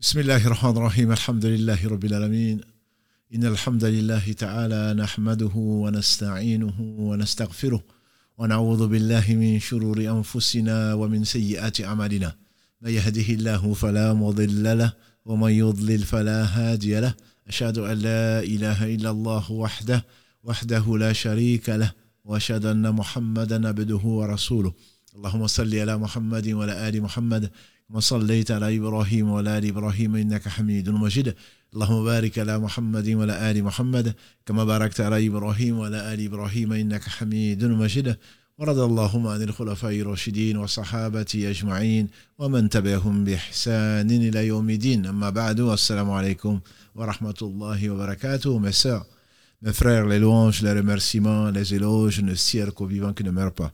بسم الله الرحمن الرحيم الحمد لله رب العالمين إن الحمد لله تعالى نحمده ونستعينه ونستغفره ونعوذ بالله من شرور أنفسنا ومن سيئات أعمالنا من يهده الله فلا مضل له ومن يضلل فلا هادي له أشهد أن لا إله إلا الله وحده وحده لا شريك له وأشهد أن محمدا عبده ورسوله اللهم صل على محمد وعلى آل محمد كما صليت على إبراهيم وعلى آل إبراهيم إنك حميد مجيد. اللهم بارك على محمد وعلى آل محمد كما باركت على إبراهيم وعلى آل إبراهيم إنك حميد مجيد. ورد اللهم عن الخلفاء الراشدين والصحابة أجمعين ومن تبعهم بإحسان إلى يوم الدين. أما بعد السلام عليكم ورحمة الله وبركاته. Sœurs mes frères les louanges les remerciements les éloges ne cierent qu'au vivant qui ne meurt pas.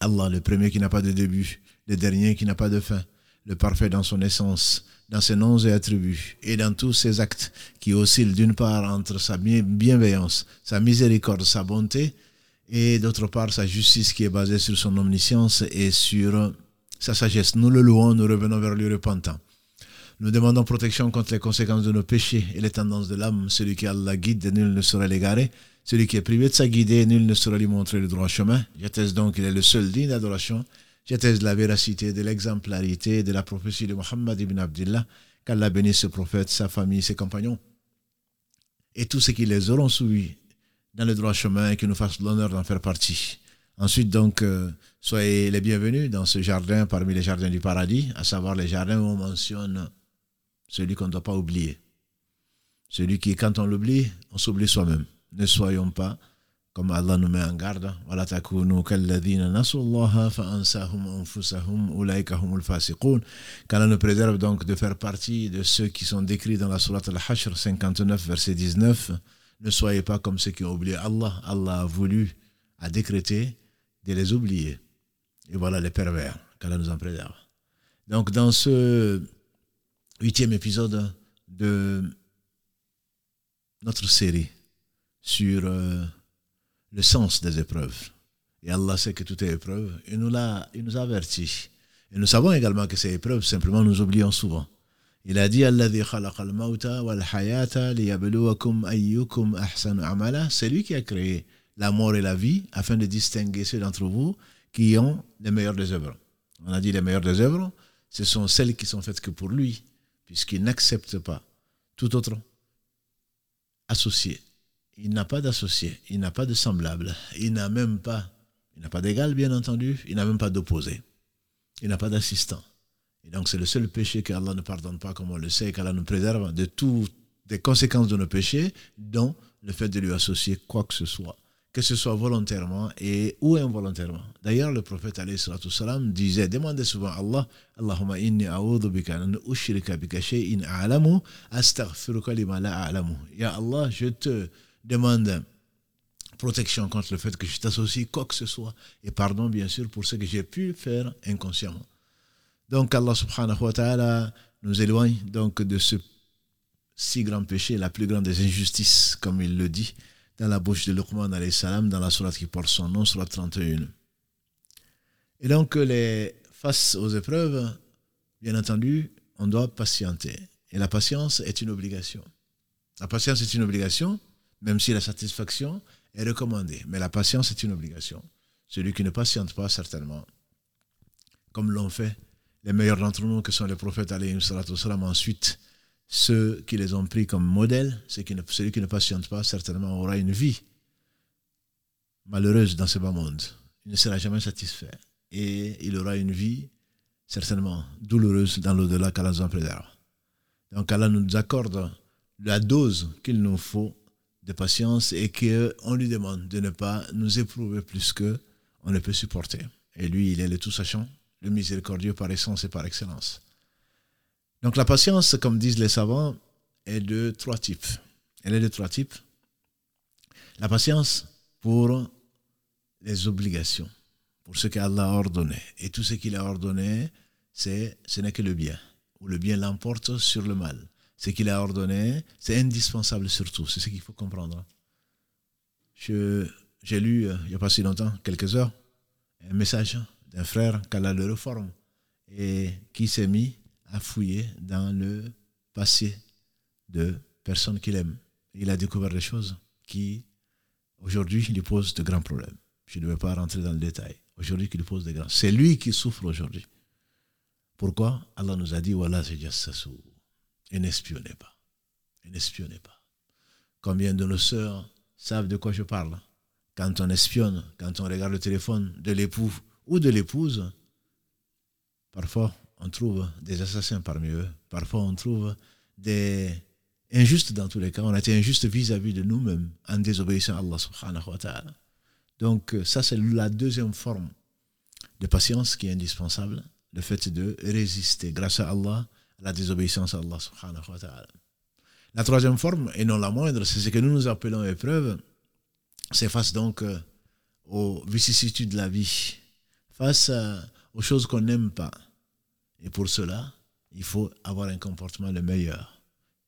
Allah le premier qui n'a pas de début le dernier qui n'a pas de fin. Le parfait dans son essence, dans ses noms et attributs, et dans tous ses actes qui oscillent d'une part entre sa bienveillance, sa miséricorde, sa bonté, et d'autre part sa justice qui est basée sur son omniscience et sur sa sagesse. Nous le louons, nous revenons vers lui repentant. Nous demandons protection contre les conséquences de nos péchés et les tendances de l'âme. Celui qui a la guide, nul ne saurait l'égarer. Celui qui est privé de sa guidée, nul ne saurait lui montrer le droit chemin. J'atteste donc qu'il est le seul digne d'adoration J'atteste de la véracité, de l'exemplarité de la prophétie de Muhammad ibn Abdullah, qu'Allah bénisse ce prophète, sa famille, ses compagnons, et tous ceux qui les auront suivis dans le droit chemin et qui nous fassent l'honneur d'en faire partie. Ensuite, donc, euh, soyez les bienvenus dans ce jardin parmi les jardins du paradis, à savoir les jardins où on mentionne celui qu'on ne doit pas oublier. Celui qui, quand on l'oublie, on s'oublie soi-même. Ne soyons pas comme Allah nous met en garde qu'Allah nous préserve donc de faire partie de ceux qui sont décrits dans la sourate Al-Hashr 59 verset 19 ne soyez pas comme ceux qui ont oublié Allah. Allah a voulu a décrété de les oublier. Et voilà les pervers. qu'Allah nous en préserve. Donc dans ce huitième épisode de notre série sur euh, le sens des épreuves. Et Allah sait que tout est épreuve. Il nous, il nous a averti. Et nous savons également que ces épreuves, simplement, nous oublions souvent. Il a dit C'est lui qui a créé la mort et la vie afin de distinguer ceux d'entre vous qui ont les meilleures des œuvres. On a dit les meilleures des œuvres, ce sont celles qui sont faites que pour lui, puisqu'il n'accepte pas tout autre associé il n'a pas d'associé, il n'a pas de semblable, il n'a même pas, il n'a pas d'égal bien entendu, il n'a même pas d'opposé, il n'a pas d'assistant. Et donc c'est le seul péché qu'Allah ne pardonne pas, comme on le sait, qu'Allah nous préserve de toutes les conséquences de nos péchés, dont le fait de lui associer quoi que ce soit, que ce soit volontairement et ou involontairement. D'ailleurs, le prophète salam disait, demandez souvent à Allah, Allahumma inni a'udhu bika an ushrika bika shay'in a'lamu, astaghfiruka lima la a'lamu. Ya Allah, je te demande protection contre le fait que je t'associe quoi que ce soit et pardon bien sûr pour ce que j'ai pu faire inconsciemment. Donc Allah subhanahu wa ta'ala nous éloigne donc de ce si grand péché, la plus grande des injustices, comme il le dit dans la bouche de Luqman alayhi salam, dans la sourate qui porte son nom, sourate 31. Et donc, les, face aux épreuves, bien entendu, on doit patienter. Et la patience est une obligation. La patience est une obligation même si la satisfaction est recommandée. Mais la patience est une obligation. Celui qui ne patiente pas, certainement, comme l'ont fait les meilleurs d'entre nous, que sont les prophètes, salam, ensuite, ceux qui les ont pris comme modèle, celui qui ne patiente pas, certainement, aura une vie malheureuse dans ce bas monde. Il ne sera jamais satisfait. Et il aura une vie, certainement, douloureuse dans l'au-delà qu'Allah nous en préserve. Donc Allah nous accorde la dose qu'il nous faut de patience et qu'on lui demande de ne pas nous éprouver plus que on ne peut supporter. Et lui, il est le tout sachant, le miséricordieux par essence et par excellence. Donc la patience, comme disent les savants, est de trois types. Elle est de trois types. La patience pour les obligations, pour ce qu'Allah a ordonné. Et tout ce qu'il a ordonné, c'est, ce n'est que le bien, ou le bien l'emporte sur le mal ce qu'il a ordonné, c'est indispensable surtout. C'est ce qu'il faut comprendre. J'ai lu, euh, il n'y a pas si longtemps, quelques heures, un message d'un frère qu'Allah le reforme et qui s'est mis à fouiller dans le passé de personnes qu'il aime. Il a découvert des choses qui, aujourd'hui, lui posent de grands problèmes. Je ne vais pas rentrer dans le détail. Aujourd'hui, qui lui pose des grands. C'est lui qui souffre aujourd'hui. Pourquoi? Allah nous a dit, voilà, c'est. Et n'espionnez pas. Et n'espionnez pas. Combien de nos sœurs savent de quoi je parle? Quand on espionne, quand on regarde le téléphone de l'époux ou de l'épouse, parfois on trouve des assassins parmi eux. Parfois on trouve des injustes dans tous les cas. On a été injuste vis-à-vis de nous-mêmes en désobéissant à Allah subhanahu wa ta'ala. Donc ça c'est la deuxième forme de patience qui est indispensable, le fait de résister grâce à Allah la désobéissance à Allah subhanahu wa ta'ala. La troisième forme, et non la moindre, c'est ce que nous nous appelons épreuve. C'est face donc euh, aux vicissitudes de la vie, face euh, aux choses qu'on n'aime pas. Et pour cela, il faut avoir un comportement le meilleur.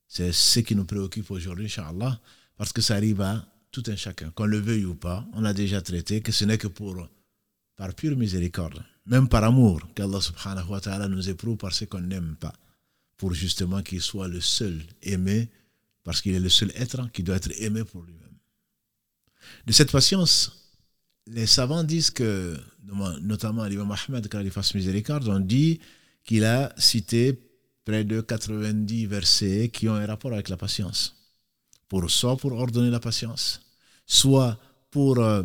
C'est ce qui nous préoccupe aujourd'hui, Inch'Allah, parce que ça arrive à tout un chacun, qu'on le veuille ou pas. On a déjà traité que ce n'est que pour, par pure miséricorde, même par amour, qu'Allah subhanahu wa ta'ala nous éprouve par ce qu'on n'aime pas pour justement qu'il soit le seul aimé, parce qu'il est le seul être qui doit être aimé pour lui-même. De cette patience, les savants disent que, notamment l'imam Ahmed, quand il fasse miséricorde, on dit qu'il a cité près de 90 versets qui ont un rapport avec la patience. Pour, soit pour ordonner la patience, soit pour euh,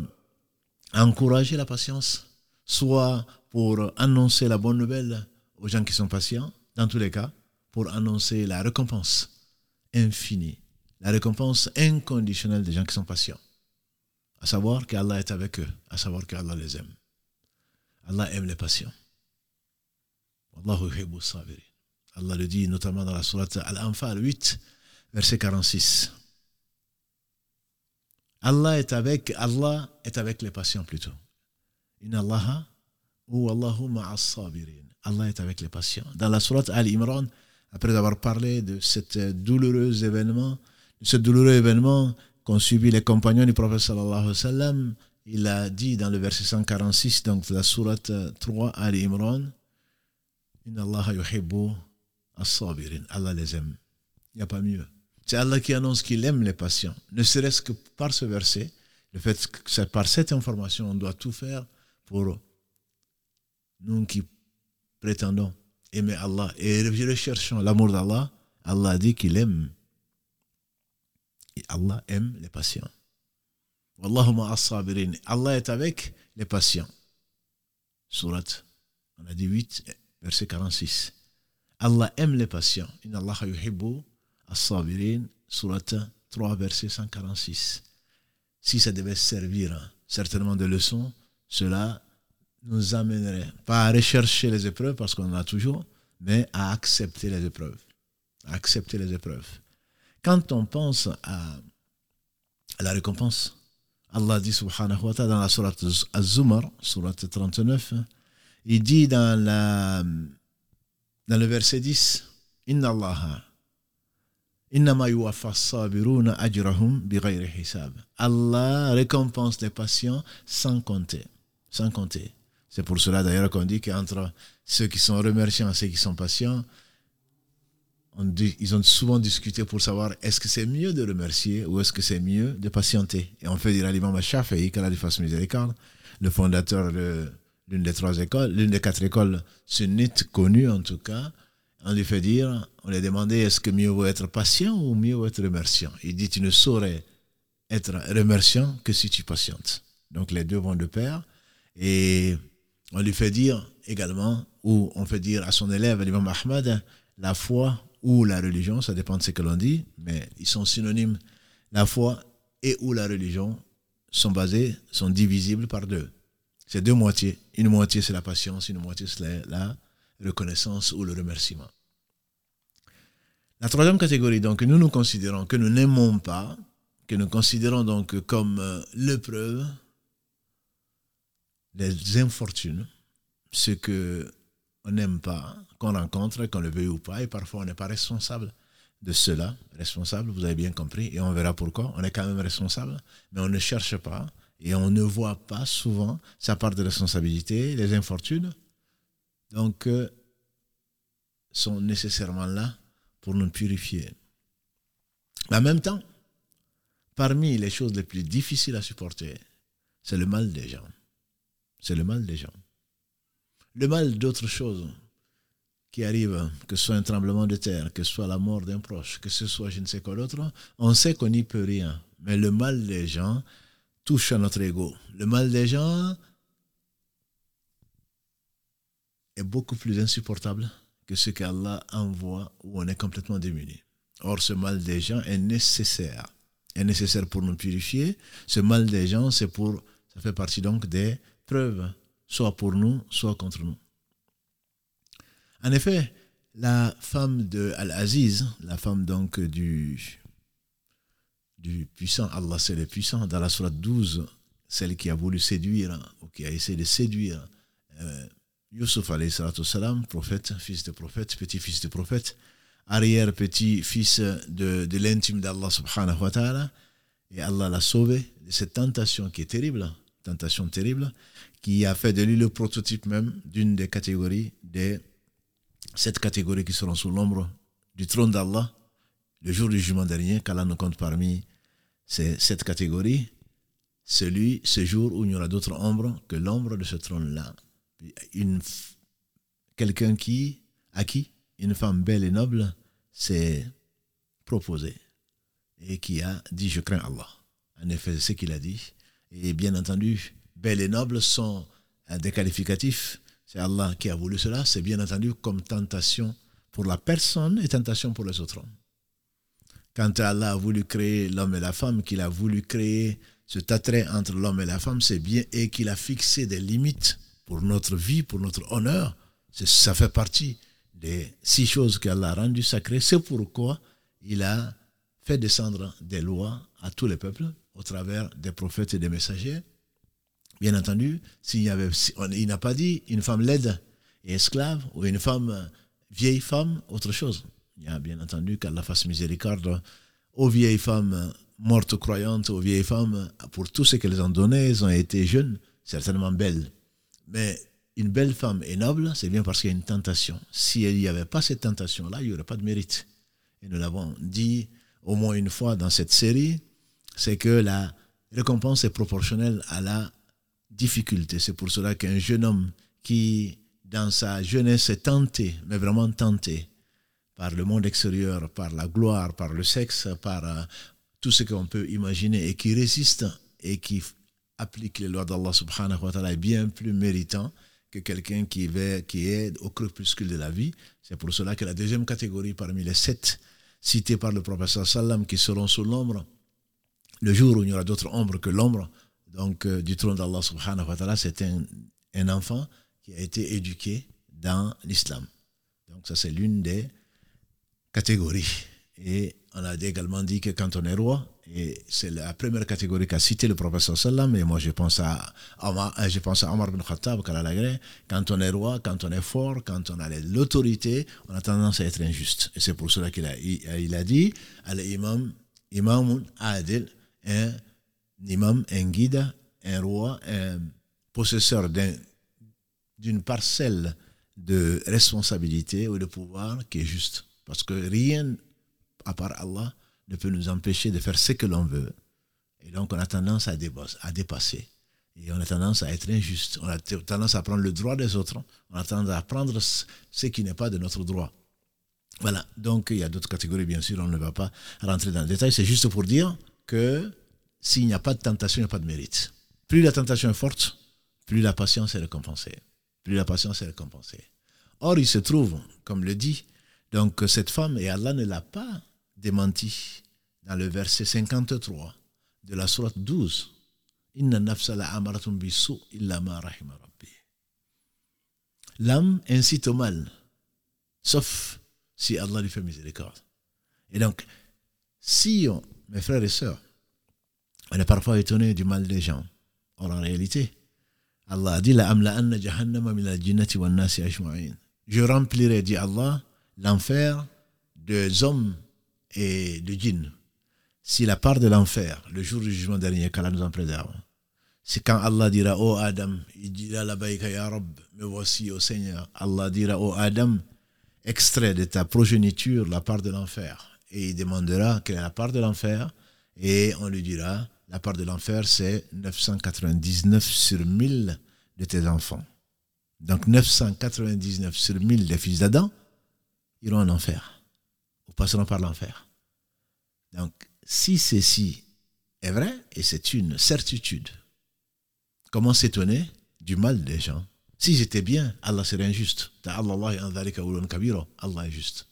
encourager la patience, soit pour annoncer la bonne nouvelle aux gens qui sont patients, dans tous les cas, pour annoncer la récompense infinie, la récompense inconditionnelle des gens qui sont patients. À savoir qu'Allah est avec eux, à savoir qu'Allah les aime. Allah aime les patients. Allah le dit notamment dans la sourate Al-Anfal 8, verset 46. Allah est avec, Allah est avec les patients plutôt. Inna Allah ou Allahu. Allah est avec les patients. Dans la sourate Al-Imran, après avoir parlé de cet douloureux événement, de ce douloureux événement qu'ont subi les compagnons du prophète sallallahu alayhi wa sallam, il a dit dans le verset 146, donc la sourate 3 Al-Imran, Inna Allah yuhibbu as-sabirin. Allah les aime. Il n'y a pas mieux. C'est Allah qui annonce qu'il aime les patients. Ne serait-ce que par ce verset, le fait que par cette information, on doit tout faire pour nous qui prétendons aimer Allah et recherchons l'amour d'Allah, Allah dit qu'il aime. Et Allah aime les patients. Allah est avec les patients. Surat, on a dit 8, verset 46. Allah aime les patients. Inna Allah yuhibbu as-sabirin, surat 3, verset 146. Si ça devait servir certainement de leçon, cela nous amènerait pas à rechercher les épreuves parce qu'on en a toujours, mais à accepter les épreuves. Accepter les épreuves. Quand on pense à, la récompense, Allah dit subhanahu wa ta'ala dans la sourate Az-Zumar, sourate 39, il dit dans, le verset 10, Inna Allah Allah récompense les patients sans compter. Sans compter. C'est pour cela d'ailleurs qu'on dit qu'entre ceux qui sont remerciants et ceux qui sont patients, on ils ont souvent discuté pour savoir est-ce que c'est mieux de remercier ou est-ce que c'est mieux de patienter. Et on fait dire à l'imam Shafi'i, le fondateur de l'une des trois écoles, l'une des quatre écoles sunnites connues en tout cas, on lui fait dire, on lui a demandé est-ce que mieux vaut être patient ou mieux vaut être remerciant. Il dit tu ne saurais être remerciant que si tu patientes. Donc les deux vont de pair. On lui fait dire également, ou on fait dire à son élève, l'imam Ahmad, la foi ou la religion, ça dépend de ce que l'on dit, mais ils sont synonymes. La foi et ou la religion sont basés, sont divisibles par deux. C'est deux moitiés. Une moitié, c'est la patience, une moitié, c'est la reconnaissance ou le remerciement. La troisième catégorie, donc, nous nous considérons que nous n'aimons pas, que nous considérons donc comme euh, l'épreuve, les infortunes, ce que on n'aime pas, qu'on rencontre, qu'on le veuille ou pas, et parfois on n'est pas responsable de cela, responsable, vous avez bien compris, et on verra pourquoi, on est quand même responsable, mais on ne cherche pas, et on ne voit pas souvent sa part de responsabilité, les infortunes. Donc, euh, sont nécessairement là pour nous purifier. Mais en même temps, parmi les choses les plus difficiles à supporter, c'est le mal des gens. C'est le mal des gens. Le mal d'autres choses qui arrivent, que ce soit un tremblement de terre, que ce soit la mort d'un proche, que ce soit je ne sais quoi d'autre, on sait qu'on n'y peut rien. Mais le mal des gens touche à notre ego. Le mal des gens est beaucoup plus insupportable que ce qu'Allah envoie où on est complètement démuni. Or, ce mal des gens est nécessaire. Est nécessaire pour nous purifier. Ce mal des gens, c'est pour, ça fait partie donc des preuves, soit pour nous, soit contre nous. En effet, la femme de Al-Aziz, la femme donc du, puissant, Allah c'est le puissant, dans la sourate 12, celle qui a voulu séduire, ou qui a essayé de séduire euh, Yusuf salam, prophète, fils de prophète, petit-fils de prophète, arrière-petit-fils de, de l'intime d'Allah subhanahu wa ta'ala, et Allah l'a sauvé de cette tentation qui est terrible, tentation terrible, qui a fait de lui le prototype même d'une des catégories, des sept catégories qui seront sous l'ombre du trône d'Allah, le jour du jugement dernier, qu'Allah nous compte parmi ces sept catégories, celui, ce jour où il n'y aura d'autre ombre que l'ombre de ce trône-là quelqu'un qui, à qui une femme belle et noble s'est proposée et qui a dit Je crains Allah. En effet, c'est ce qu'il a dit. Et bien entendu, belle et noble sont des qualificatifs. C'est Allah qui a voulu cela. C'est bien entendu comme tentation pour la personne et tentation pour les autres hommes. Quand Allah a voulu créer l'homme et la femme, qu'il a voulu créer cet attrait entre l'homme et la femme, c'est bien, et qu'il a fixé des limites pour notre vie, pour notre honneur. Ça fait partie des six choses qu'Allah a rendues sacrées. C'est pourquoi il a fait descendre des lois à tous les peuples au travers des prophètes et des messagers. Bien entendu, s'il y avait, il n'a pas dit une femme laide et esclave ou une femme vieille femme, autre chose. Il y a bien entendu qu'Allah fasse miséricorde aux vieilles femmes mortes croyantes, aux vieilles femmes, pour tout ce qu'elles ont donné, elles ont été jeunes, certainement belles. Mais une belle femme est noble, c'est bien parce qu'il y a une tentation. Si il n'y avait pas cette tentation-là, il n'y aurait pas de mérite. Et nous l'avons dit au moins une fois dans cette série, c'est que la récompense est proportionnelle à la difficulté. C'est pour cela qu'un jeune homme qui, dans sa jeunesse, est tenté, mais vraiment tenté, par le monde extérieur, par la gloire, par le sexe, par euh, tout ce qu'on peut imaginer, et qui résiste et qui applique les lois d'Allah subhanahu wa ta'ala est bien plus méritant que quelqu'un qui, qui est au crépuscule de la vie. C'est pour cela que la deuxième catégorie parmi les sept cités par le professeur Sallam qui seront sous l'ombre, le jour où il y aura d'autres ombres que l'ombre, donc euh, du trône d'Allah subhanahu wa ta'ala, c'est un, un enfant qui a été éduqué dans l'islam. Donc ça c'est l'une des catégories. Et on a également dit que quand on est roi, et c'est la première catégorie qu'a cité le professeur Sallam, et moi je pense à Omar, euh, je pense à Omar bin Khattab, quand on est roi, quand on est fort, quand on a l'autorité, on a tendance à être injuste. Et c'est pour cela qu'il a, a dit, al-imam, imam adil, un imam, un guide, un roi, un possesseur d'une parcelle de responsabilité ou de pouvoir qui est juste. Parce que rien à part Allah, ne peut nous empêcher de faire ce que l'on veut. Et donc, on a tendance à, dépasser. Et on a tendance à être injuste. On a tendance à prendre le droit des autres. On a tendance à prendre ce qui n'est pas de notre droit. Voilà. Donc, il y a d'autres catégories, bien sûr. On ne va pas rentrer dans le détail. C'est juste pour dire que s'il n'y a pas de tentation, il n'y a pas de mérite. Plus la tentation est forte, plus la patience est récompensée. Plus la patience est récompensée. Or, il se trouve, comme le dit, donc cette femme, et Allah ne l'a pas démenti dans le verset 53 de la sourate 12. L'âme incite au mal, sauf si Allah lui fait miséricorde. Et donc, si, mes frères et sœurs, on est parfois étonné du mal des gens, or en réalité, Allah a dit Je remplirai, dit Allah, l'enfer des hommes et de djinns, si la part de l'enfer, le jour du jugement dernier, qu'Allah nous en préserve, c'est quand Allah dira, oh Adam, il dira la ya Rab, me voici au Seigneur. Allah dira, oh Adam, extrait de ta progéniture la part de l'enfer. Et il demandera quelle est la part de l'enfer. Et on lui dira, la part de l'enfer, c'est 999 sur 1000 de tes enfants. Donc 999 sur 1000 des fils d'Adam iront en enfer, ou passeront par l'enfer. Donc si ceci est vrai, et c'est une certitude, comment s'étonner du mal des gens? Si j'étais bien, Allah serait injuste. Allah est juste.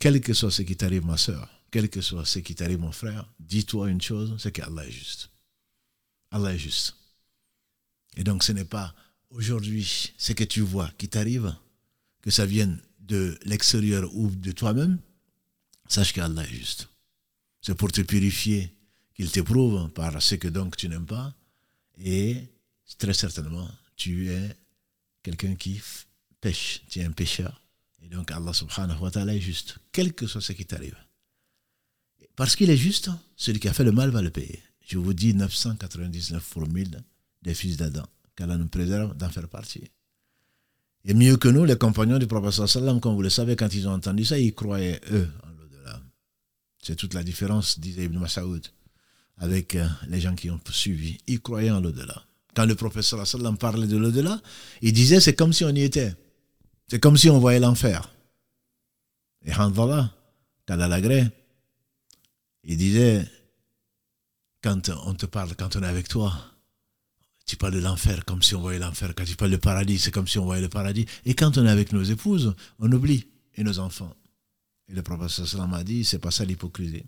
Quel que soit ce qui t'arrive, ma soeur, quel que soit ce qui t'arrive, mon frère, dis-toi une chose, c'est qu'Allah est juste. Allah est juste. Et donc ce n'est pas aujourd'hui ce que tu vois qui t'arrive, que ça vienne de l'extérieur ou de toi-même, sache qu'Allah est juste. C'est pour te purifier qu'il t'éprouve par ce que donc tu n'aimes pas. Et très certainement, tu es quelqu'un qui pêche, tu es un pécheur. Et donc Allah subhanahu wa ta'ala est juste, quel que soit ce qui t'arrive. Parce qu'il est juste, celui qui a fait le mal va le payer. Je vous dis 999 pour mille des fils d'Adam qu'Allah nous préserve d'en faire partie. Et mieux que nous, les compagnons du prophète sallam, comme vous le savez, quand ils ont entendu ça, ils croyaient, eux, en l'au-delà. C'est toute la différence, disait Ibn Mas'ud, avec euh, les gens qui ont suivi. Ils croyaient en l'au-delà. Quand le prophète sallam parlait de l'au-delà, il disait, c'est comme si on y était. C'est comme si on voyait l'enfer. Et Hanzala, Kadalagré, il disait, quand on te parle, quand on est avec toi, tu parles de l'enfer comme si on voyait l'enfer. Quand tu parles de paradis, c'est comme si on voyait le paradis. Et quand on est avec nos épouses, on oublie. Et nos enfants. Et le prophète sallam a dit, c'est pas ça l'hypocrisie.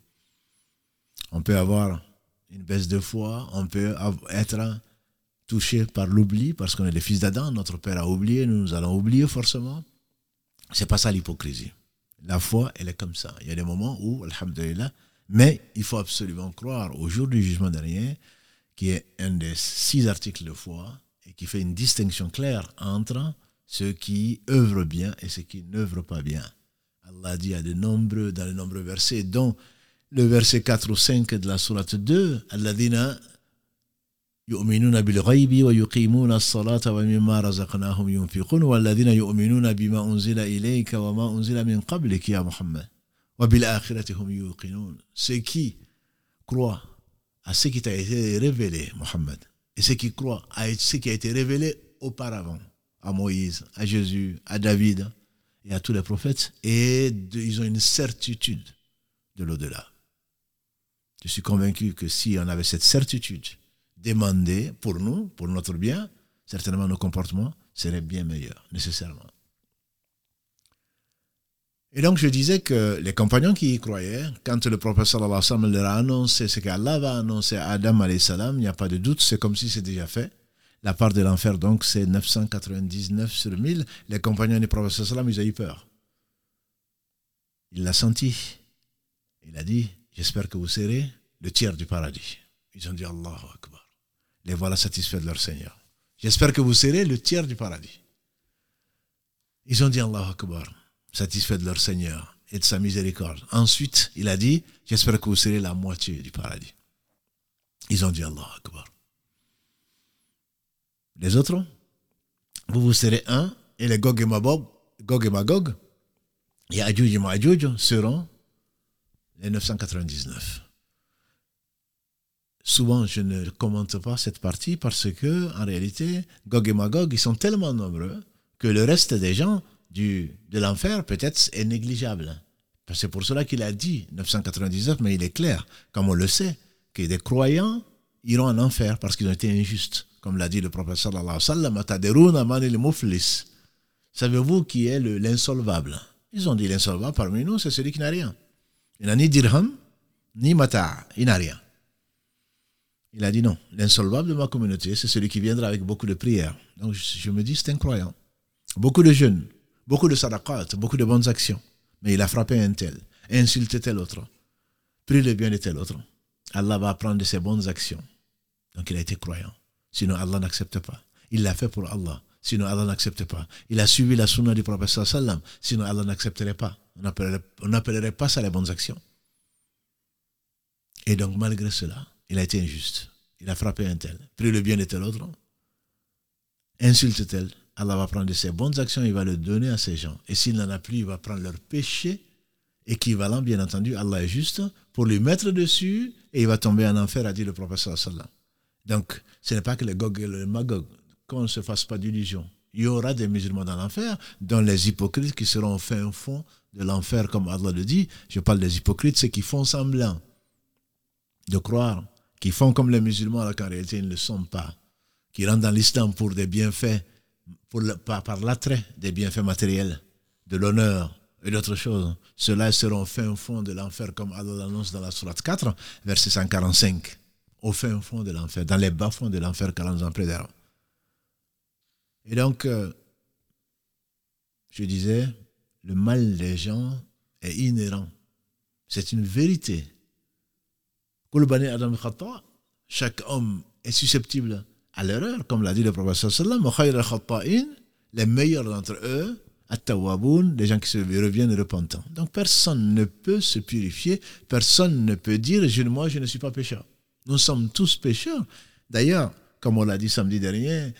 On peut avoir une baisse de foi, on peut être touché par l'oubli, parce qu'on est les fils d'Adam, notre père a oublié, nous, nous allons oublier forcément. C'est pas ça l'hypocrisie. La foi, elle est comme ça. Il y a des moments où, alhamdulillah, mais il faut absolument croire au jour du jugement dernier, qui est un des six articles de foi et qui fait une distinction claire entre ceux qui œuvrent bien et ceux qui n'œuvrent pas bien. Allah dit à de nombreux, dans de nombreux versets, dont le verset 4 ou 5 de la sourate 2, Alladina يؤمنون بالغيب ويقيمون الصلاة ومما رزقناهم ينفقون والذين يؤمنون بما أنزل إليك وما أنزل من قبلك يا محمد وبالآخرة هم يوقنون ceux qui croient à ce qui t'a été révélé, Mohammed, et ceux qui croient à ce qui a été révélé auparavant, à Moïse, à Jésus, à David et à tous les prophètes, et ils ont une certitude de l'au-delà. Je suis convaincu que si on avait cette certitude demandée pour nous, pour notre bien, certainement nos comportements seraient bien meilleurs, nécessairement. Et donc je disais que les compagnons qui y croyaient, quand le sallam leur a annoncé ce qu'Allah va annoncer à Adam salam, il n'y a pas de doute, c'est comme si c'est déjà fait. La part de l'enfer, donc, c'est 999 sur 1000. Les compagnons du wa sallam, ils ont eu peur. Il l'a senti. Il a dit, j'espère que vous serez le tiers du paradis. Ils ont dit Allahu Akbar. Les voilà satisfaits de leur Seigneur. J'espère que vous serez le tiers du paradis. Ils ont dit Allahu Akbar satisfaits de leur Seigneur et de sa miséricorde. Ensuite, il a dit, j'espère que vous serez la moitié du paradis. Ils ont dit Allah Akbar. Les autres, vous vous serez un, et les Gog et Magog, Gog et Magog, et Adjouj et Majouj seront les 999. Souvent, je ne commente pas cette partie parce que, en réalité, Gog et Magog, ils sont tellement nombreux que le reste des gens du, de l'enfer, peut-être, est négligeable. C'est pour cela qu'il a dit 999, mais il est clair, comme on le sait, que des croyants iront en enfer parce qu'ils ont été injustes. Comme l'a dit le prophète sallallahu alayhi wa sallam, Savez-vous qui est l'insolvable? Ils ont dit l'insolvable parmi nous, c'est celui qui n'a rien. Il n'a ni dirham, ni mata, il n'a rien. Il a dit non, l'insolvable de ma communauté, c'est celui qui viendra avec beaucoup de prières. Donc je me dis, c'est un croyant. Beaucoup de jeunes, beaucoup de sadaqat, beaucoup de bonnes actions. Mais il a frappé un tel, insulté tel autre, pris le bien de tel autre. Allah va prendre de ses bonnes actions. Donc il a été croyant. Sinon Allah n'accepte pas. Il l'a fait pour Allah. Sinon Allah n'accepte pas. Il a suivi la sunna du prophète sallam. Sinon Allah n'accepterait pas. On n'appellerait pas ça les bonnes actions. Et donc malgré cela, il a été injuste. Il a frappé un tel, pris le bien de tel autre, insulte tel, Allah va prendre ses bonnes actions, il va le donner à ces gens. Et s'il n'en a plus, il va prendre leur péché équivalent, bien entendu, Allah est juste, pour lui mettre dessus, et il va tomber en enfer, a dit le professeur sallam. Donc, ce n'est pas que le Gog et le Magog, qu'on ne se fasse pas d'illusions. Il y aura des musulmans dans l'enfer, dont les hypocrites qui seront au fin fond de l'enfer, comme Allah le dit. Je parle des hypocrites, ceux qui font semblant de croire, qui font comme les musulmans alors qu'en réalité ils ne le sont pas, qui rentrent dans l'islam pour des bienfaits, par l'attrait des bienfaits matériels, de l'honneur et d'autres choses. Ceux-là seront au fin fond de l'enfer, comme Allah l'annonce dans la Sourate 4, verset 145. Au fin fond de l'enfer, dans les bas-fonds de l'enfer qu'Allah nous en préserve. Et donc, euh, je disais, le mal des gens est inhérent. C'est une vérité. Chaque homme est susceptible à l'erreur, comme l'a dit le professeur sallam. Les meilleurs d'entre eux, les gens qui se reviennent repentants. Donc personne ne peut se purifier, personne ne peut dire je, moi je ne suis pas pécheur. Nous sommes tous pécheurs. D'ailleurs, comme on l'a dit samedi dernier,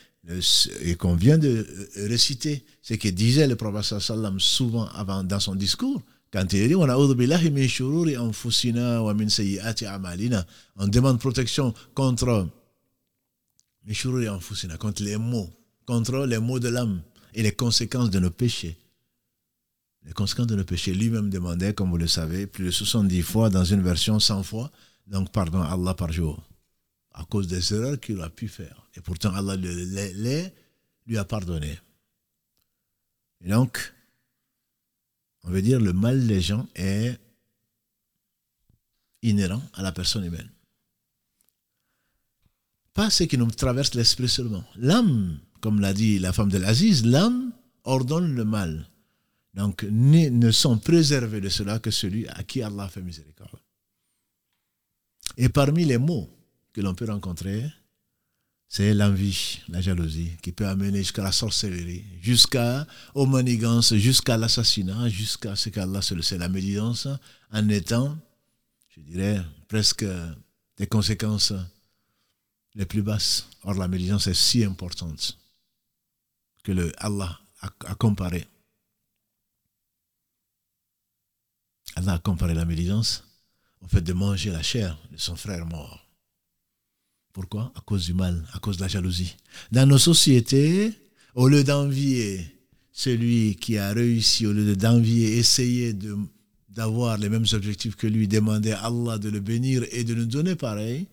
et qu'on vient de réciter, ce que disait le professeur sallam souvent avant dans son discours, quand il dit on demande protection contre contre les mots, contre les mots de l'âme et les conséquences de nos péchés. Les conséquences de nos péchés. Lui-même demandait, comme vous le savez, plus de 70 fois, dans une version 100 fois, donc pardon Allah par jour, à cause des erreurs qu'il a pu faire. Et pourtant, Allah les, lui a pardonné. Et donc, on veut dire le mal des gens est inhérent à la personne humaine. Pas ce qui nous traverse l'esprit seulement. L'âme, comme l'a dit la femme de l'Aziz, l'âme ordonne le mal. Donc, ne sont préservés de cela que celui à qui Allah fait miséricorde. Et parmi les mots que l'on peut rencontrer, c'est l'envie, la jalousie, qui peut amener jusqu'à la sorcellerie, jusqu'à aux manigances, jusqu'à l'assassinat, jusqu'à ce qu'Allah se le sait, la médisance, en étant, je dirais, presque des conséquences les plus basses. Or, la médisance est si importante que le Allah a, comparé. Allah a comparé la médisance au fait de manger la chair de son frère mort. Pourquoi? À cause du mal, à cause de la jalousie. Dans nos sociétés, au lieu d'envier celui qui a réussi, au lieu d'envier, essayer de, d'avoir les mêmes objectifs que lui, demander à Allah de le bénir et de nous donner pareil,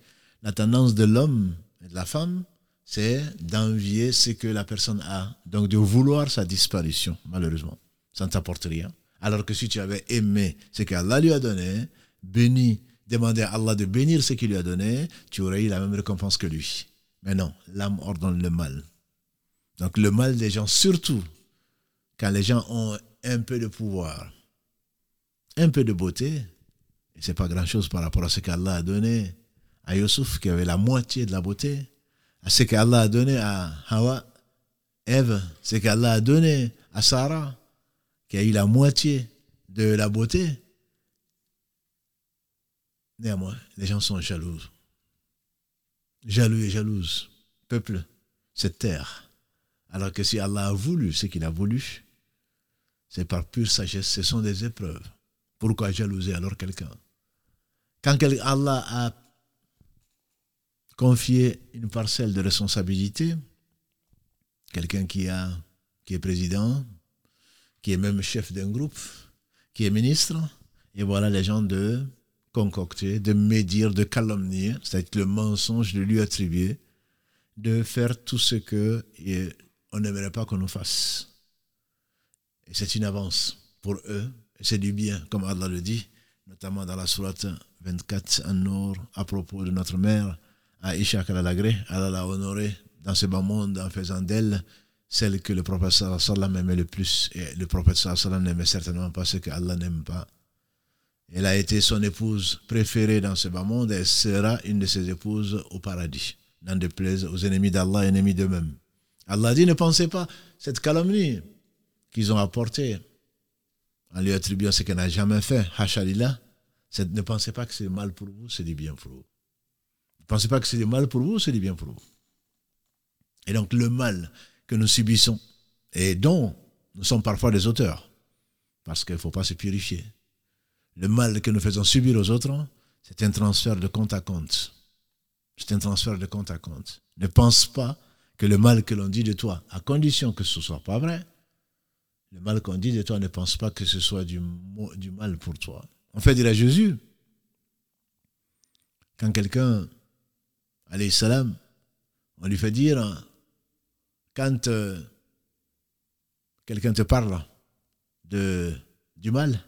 la tendance de l'homme et de la femme, c'est d'envier ce que la personne a, donc de vouloir sa disparition, malheureusement. Ça ne t'apporte rien. Alors que si tu avais aimé ce qu'Allah lui a donné, béni demander à Allah de bénir ce qu'il lui a donné, tu aurais eu la même récompense que lui. Mais non, l'âme ordonne le mal. Donc le mal des gens, surtout quand les gens ont un peu de pouvoir, un peu de beauté, et c'est pas grand-chose par rapport à ce qu'Allah a donné à Yusuf, qui avait la moitié de la beauté, à ce qu'Allah a donné à Hawa, Ève, ce qu'Allah a donné à Sarah, qui a eu la moitié de la beauté, Néanmoins, les gens sont jaloux. Jaloux et jalouses. Peuple, cette terre. Alors que si Allah a voulu ce qu'il a voulu, c'est par pure sagesse, ce sont des épreuves. Pourquoi jalouser alors quelqu'un? Quand Allah a confié une parcelle de responsabilité, quelqu'un qui, a, qui est président, qui est même chef d'un groupe, qui est ministre, et voilà les gens de de médire, de calomnier, c'est-à-dire le mensonge de lui attribuer, de faire tout ce que on n'aimerait pas qu'on nous fasse. Et c'est une avance pour eux, c'est du bien, comme Allah le dit, notamment dans la sourate 24 en Nour, à propos de notre mère, Aïcha Kalalagré, Allah l'a honorée dans ce bas monde en faisant d'elle celle que le prophète sallam aimait le plus. Et le prophète sallam n'aimait certainement pas ce que Allah n'aime pas. Elle a été son épouse préférée dans ce bas monde et sera une de ses épouses au paradis, n'en déplaise aux ennemis d'Allah, ennemis d'eux-mêmes. Allah dit, ne pensez pas cette calomnie qu'ils ont apportée en lui attribuant ce qu'elle n'a jamais fait, hachalillah, ne pensez pas que c'est mal pour vous, c'est du bien pour vous. Ne pensez pas que c'est du mal pour vous, c'est du bien pour vous. Et donc le mal que nous subissons et dont nous sommes parfois des auteurs, parce qu'il ne faut pas se purifier. Le mal que nous faisons subir aux autres, c'est un transfert de compte à compte. C'est un transfert de compte à compte. Ne pense pas que le mal que l'on dit de toi, à condition que ce ne soit pas vrai, le mal qu'on dit de toi, ne pense pas que ce soit du, mal pour toi. On fait dire à Jésus, quand quelqu'un, alayhi salam, on lui fait dire, quand euh, quelqu'un te parle de, du mal,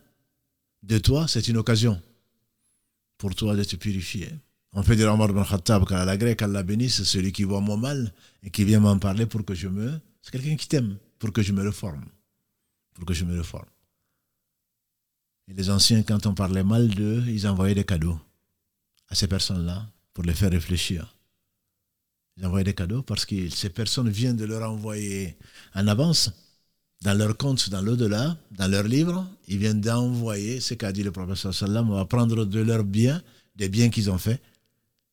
de toi, c'est une occasion pour toi de te purifier. On fait dire Omar ibn Khattab qu'à la grecque, Allah bénisse celui qui voit mon mal et qui vient m'en parler pour que je me... C'est quelqu'un qui t'aime, pour que je me reforme. Pour que je me reforme. Et les anciens, quand on parlait mal d'eux, ils envoyaient des cadeaux à ces personnes-là pour les faire réfléchir. Ils envoyaient des cadeaux parce que ces personnes viennent de leur envoyer en avance, dans leur compte, dans l'au-delà, dans leur livre, ils viennent d'envoyer ce qu'a dit le professeur Sallam, on va prendre de leurs biens, des biens qu'ils ont faits,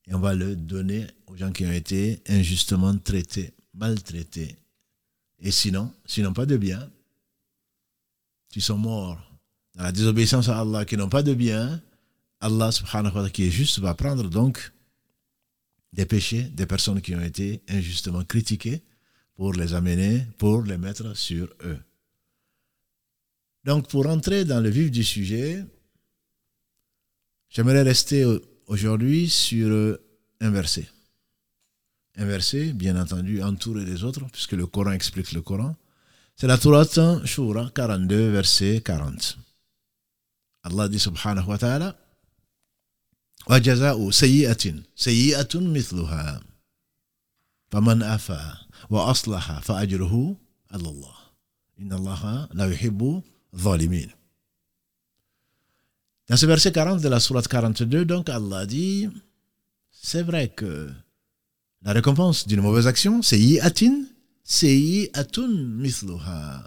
et on va le donner aux gens qui ont été injustement traités, maltraités. Et sinon, sinon pas de biens, qui sont morts dans la désobéissance à Allah, qui n'ont pas de biens, Allah subhanahu wa qui est juste va prendre donc des péchés des personnes qui ont été injustement critiquées pour les amener, pour les mettre sur eux. Donc pour entrer dans le vif du sujet, j'aimerais rester aujourd'hui sur un verset. Un verset, bien entendu, entouré des autres, puisque le Coran explique le Coran. C'est la Torah Shura 42, verset 40. Allah dit subhanahu wa ta'ala وجزاء سيئة سيئة مثلها فمن أفا وأصلح فأجره على الله إن الله لا يحب الظالمين Dans ce verset 40 de la sourate 42, donc Allah dit, c'est vrai que la récompense d'une mauvaise action, c'est yi'atin, c'est yi'atun mithluha.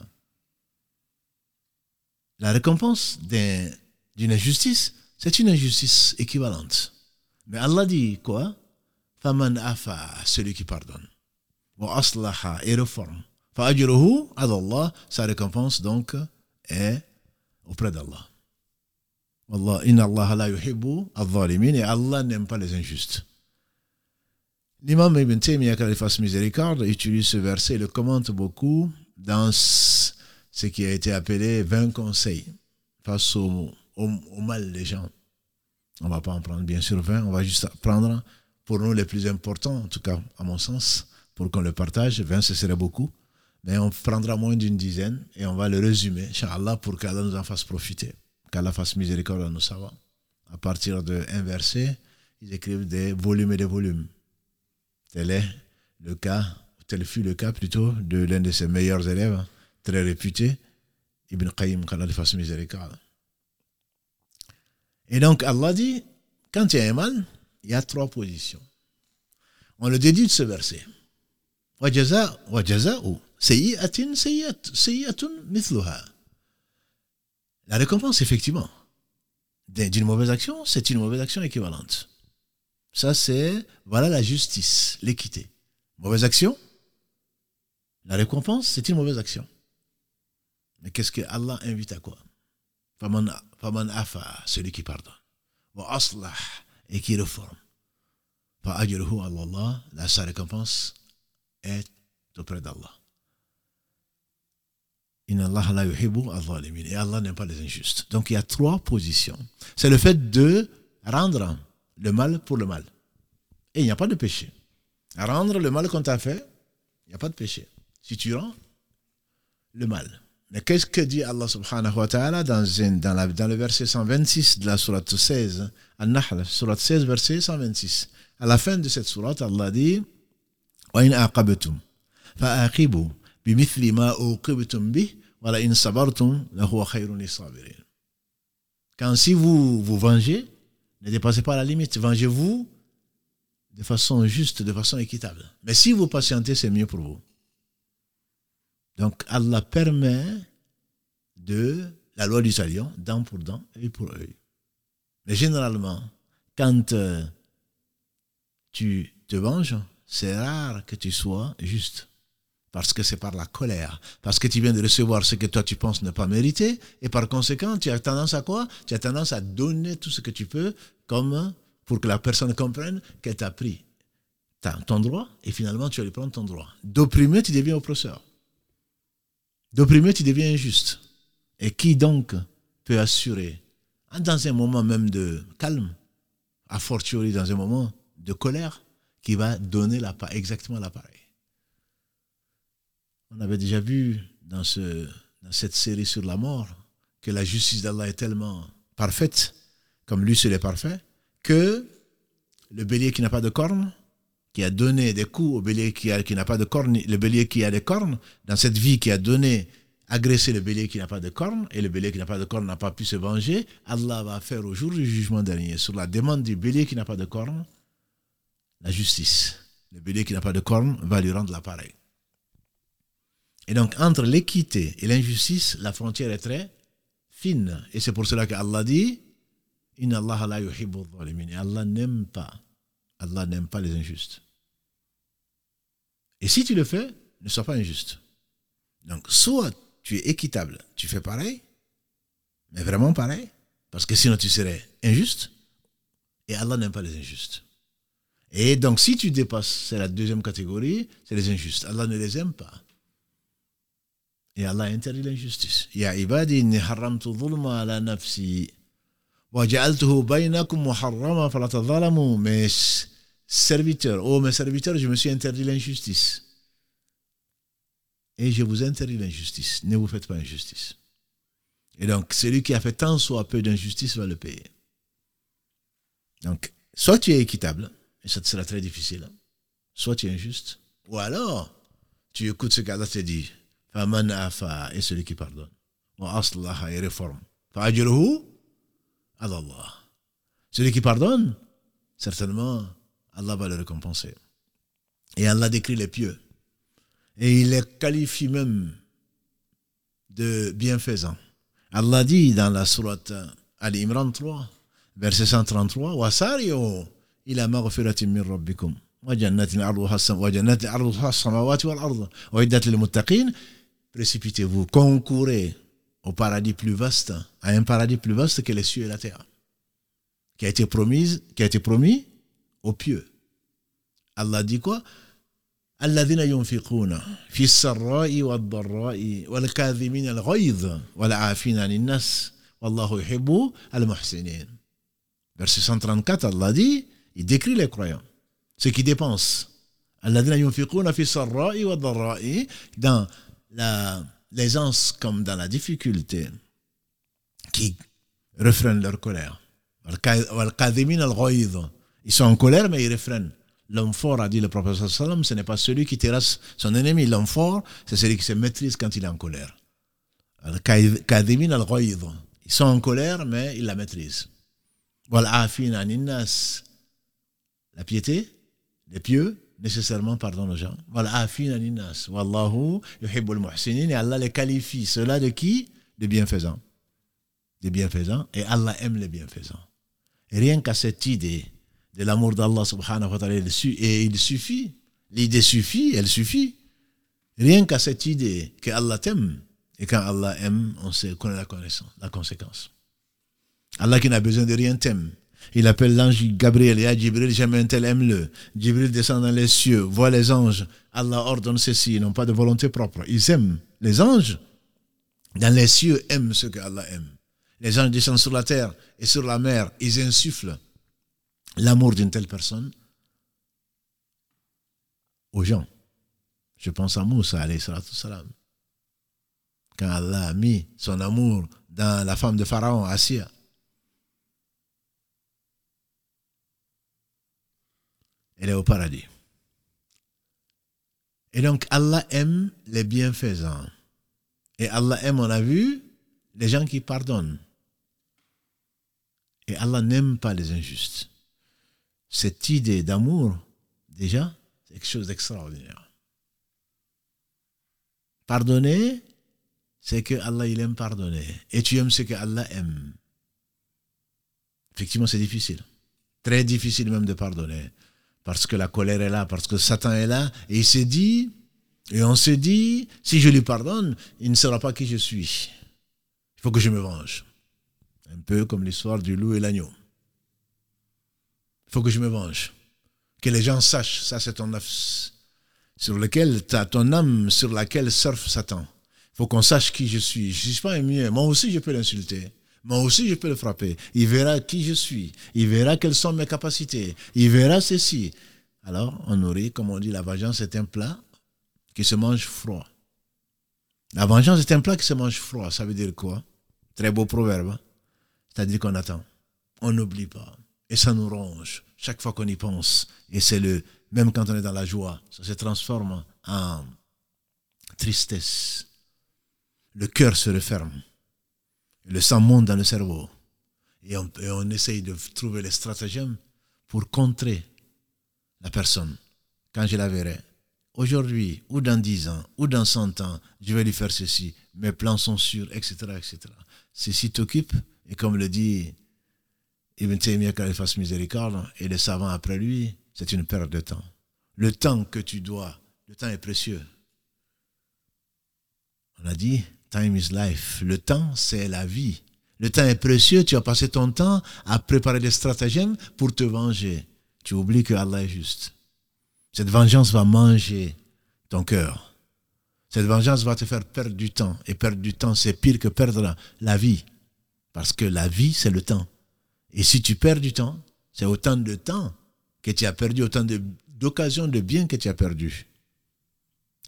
La récompense d'une injustice, c'est une injustice équivalente. Mais Allah dit quoi Faman afa, celui qui pardonne. Aslaha, et réforme. Fa'ajruhu Allah, sa récompense donc est auprès d'Allah. Wallah, inna Allah la yuhibbu al-zalimin, et Allah n'aime pas les injustes. L'imam Ibn Taymiyyah, qu'il fasse miséricorde, utilise ce verset et le commente beaucoup dans ce qui a été appelé 20 conseils face au, au, mal des gens. On va pas en prendre bien sûr 20, on va juste prendre pour nous les plus importants, en tout cas à mon sens, pour qu'on le partage. 20, ce serait beaucoup. Mais on prendra moins d'une dizaine et on va le résumer, Inch'Allah, pour qu'Allah nous en fasse profiter. Qu'Allah fasse miséricorde à nos savants. À partir d'un verset, ils écrivent des volumes et des volumes. Tel est le cas, tel fut le cas plutôt de l'un de ses meilleurs élèves, très réputé, Ibn Qayyim, qu'Allah fasse miséricorde. Et donc Allah dit, quand il y a un mal, il y a trois positions. On le déduit de ce verset. La récompense, effectivement, d'une mauvaise action, c'est une mauvaise action équivalente. Ça, c'est, voilà la justice, l'équité. Mauvaise action, la récompense, c'est une mauvaise action. Mais qu'est-ce que Allah invite à quoi? Faman afa, celui qui pardonne. Wa aslah, et qui réforme. Fa'ajruhu Allah, la sa récompense est auprès d'Allah. Inna Allah la yuhibbu al-zalimin. Et Allah n'aime pas les injustes. Donc il y a trois positions. C'est le fait de rendre le mal pour le mal. Et il n'y a pas de péché. Rendre le mal qu'on t'a fait, il n'y a pas de péché. Si tu rends le mal. Mais qu'est-ce que dit Allah subhanahu wa ta'ala dans, dans, dans, le verset 126 de la sourate 16, Al-Nahl, sourate 16, verset 126. À la fin de cette sourate, Allah dit وَإِنْ أَعْقَبْتُمْ فَأَعْقِبُوا بِمِثْلِ مَا أُوقِبْتُمْ بِهِ وَلَئِنْ صَبَرْتُمْ لَهُوَ خَيْرٌ لِلصَّابِرِينَ Quand si vous vous vengez, ne dépassez pas la limite, vengez-vous de façon juste, de façon équitable. Mais si vous patientez, c'est mieux pour vous. Donc Allah permet de la loi du salion, dent pour dent, œil pour œil. Mais généralement, quand euh, tu te venges, c'est rare que tu sois juste. Parce que c'est par la colère. Parce que tu viens de recevoir ce que toi tu penses ne pas mériter. Et par conséquent, tu as tendance à quoi? Tu as tendance à donner tout ce que tu peux comme pour que la personne comprenne qu'elle t'a pris ton droit et finalement tu vas lui prendre ton droit. D'opprimer, tu deviens oppresseur. D'opprimer, tu deviens injuste. Et qui donc peut assurer, dans un moment même de calme, a fortiori dans un moment de colère, qui va donner la, exactement l'appareil. On avait déjà vu dans, ce, dans cette série sur la mort que la justice d'Allah est tellement parfaite, comme lui seul est parfait, que le bélier qui n'a pas de cornes, qui a donné des coups au bélier qui, qui n'a pas de cornes, le bélier qui a des cornes, dans cette vie qui a donné, agressé le bélier qui n'a pas de cornes, et le bélier qui n'a pas de cornes n'a pas pu se venger, Allah va faire au jour du jugement dernier, sur la demande du bélier qui n'a pas de cornes, la justice. Le bélier qui n'a pas de cornes va lui rendre l'appareil. Et donc, entre l'équité et l'injustice, la frontière est très fine. Et c'est pour cela qu'Allah dit Allah Allah n'aime pas. Allah n'aime pas les injustes. Et si tu le fais, ne sois pas injuste. Donc, soit tu es équitable, tu fais pareil, mais vraiment pareil, parce que sinon tu serais injuste, et Allah n'aime pas les injustes. Et donc, si tu dépasses, c'est la deuxième catégorie, c'est les injustes. Allah ne les aime pas. Et Allah interdit l'injustice. Ya ibadi, inni haramtu dhulma ala nafsi. Wa ja'altuhu baynakum muharrama falatadhalamu. Mes serviteurs, oh mes serviteurs, je me suis interdit l'injustice. Et je vous interdis l'injustice. Ne vous faites pas injustice. Et donc, celui qui a fait tant soit peu d'injustice va le payer. Donc, soit tu es équitable, et ça te sera très difficile. Soit tu es injuste, ou alors tu écoutes ce qu'Allah te dit. Faman afa et celui qui pardonne. Wa aslaha et réforme. Allah. Celui qui pardonne, certainement, Allah va le récompenser. Et Allah décrit les pieux. Et il les qualifie même de bienfaisants. Allah dit dans la sourate Al-Imran 3, verset 133, Wasariyo إِلَى مَغْفِرَةٍ مِّن رَبِّكُمْ وَجَنَّةٍ عَرْضُهَا السَّمَاوَاتِ وَالْأَرْضِ وَعِدَّةٍ لِلْمُتَّقِينَ Précipitez-vous, concourez au paradis plus vaste, à un paradis plus vaste que les cieux et la terre, qui a été promise, qui a été promis aux pieux. Allah dit quoi الذين ينفقون في السراء والضراء والكاظمين الغيظ والعافين عن الناس والله يحب المحسنين Verset 134, Allah dit, Il décrit les croyants, ceux qui dépensent. Dans l'aisance comme dans la difficulté, qui refrainent leur colère. Ils sont en colère, mais ils refrainent. L'homme fort, a dit le professeur Salam, ce n'est pas celui qui terrasse son ennemi. L'homme fort, c'est celui qui se maîtrise quand il est en colère. Ils sont en colère, mais ils la maîtrisent. La piété, les pieux, nécessairement pardon aux gens. Voilà, Wallahu yuhibbul muhsinin. Et Allah les qualifie. Cela de qui? Des bienfaisants. Des bienfaisants. Et Allah aime les bienfaisants. Et rien qu'à cette idée de l'amour d'Allah subhanahu wa ta'ala, et il suffit. L'idée suffit, elle suffit. Rien qu'à cette idée que Allah t'aime. Et quand Allah aime, on sait, connaît la connaissance, la conséquence. Allah qui n'a besoin de rien t'aime. Il appelle l'ange Gabriel. Et Jibril, jamais un tel aime-le. Jibril descend dans les cieux, voit les anges. Allah ordonne ceci. Ils n'ont pas de volonté propre. Ils aiment. Les anges, dans les cieux, aiment ce que Allah aime. Les anges descendent sur la terre et sur la mer. Ils insufflent l'amour d'une telle personne aux gens. Je pense à Moussa, alayhi salam. Quand Allah a mis son amour dans la femme de Pharaon, Assia. Elle est au paradis. Et donc Allah aime les bienfaisants. Et Allah aime, on a vu, les gens qui pardonnent. Et Allah n'aime pas les injustes. Cette idée d'amour, déjà, c'est quelque chose d'extraordinaire. Pardonner, c'est que Allah il aime pardonner. Et tu aimes ce que Allah aime. Effectivement, c'est difficile. Très difficile même de pardonner parce que la colère est là, parce que Satan est là, et il s'est dit, Et on se dit, si je lui pardonne, il ne saura pas qui je suis. Il faut que je me venge. Un peu comme l'histoire du loup et l'agneau. Il faut que je me venge. Que les gens sachent, ça c'est ton œuf sur lequel as ton âme sur laquelle surfe Satan. Il faut qu'on sache qui je suis. Je ne suis pas un. Moi aussi, je peux l'insulter. Moi aussi, je peux le frapper. Il verra qui je suis. Il verra quelles sont mes capacités. Il verra ceci. Alors, on nourrit, comme on dit, la vengeance est un plat qui se mange froid. La vengeance est un plat qui se mange froid. Ça veut dire quoi? Très beau proverbe. Hein? C'est-à-dire qu'on attend. On n'oublie pas. Et ça nous ronge chaque fois qu'on y pense. Et c'est le, même quand on est dans la joie, ça se transforme en tristesse. Le cœur se referme. Le sang monte dans le cerveau. Et on, on essaye de trouver les stratagèmes pour contrer la personne. Quand je la verrai, aujourd'hui, ou dans dix ans, ou dans cent ans, je vais lui faire ceci. Mes plans sont sûrs, etc., etc. Ceci t'occupe, et comme le dit Ibn Taymiyyah fasse miséricorde, et les savants après lui, c'est une perte de temps. Le temps que tu dois, le temps est précieux. On a dit, time is life. Le temps, c'est la vie. Le temps est précieux, tu as passé ton temps à préparer des stratagèmes pour te venger. Tu oublies que Allah est juste. Cette vengeance va manger ton cœur. Cette vengeance va te faire perdre du temps. Et perdre du temps, c'est pire que perdre la vie. Parce que la vie, c'est le temps. Et si tu perds du temps, c'est autant de temps que tu as perdu, autant d'occasions de, bien que tu as perdu.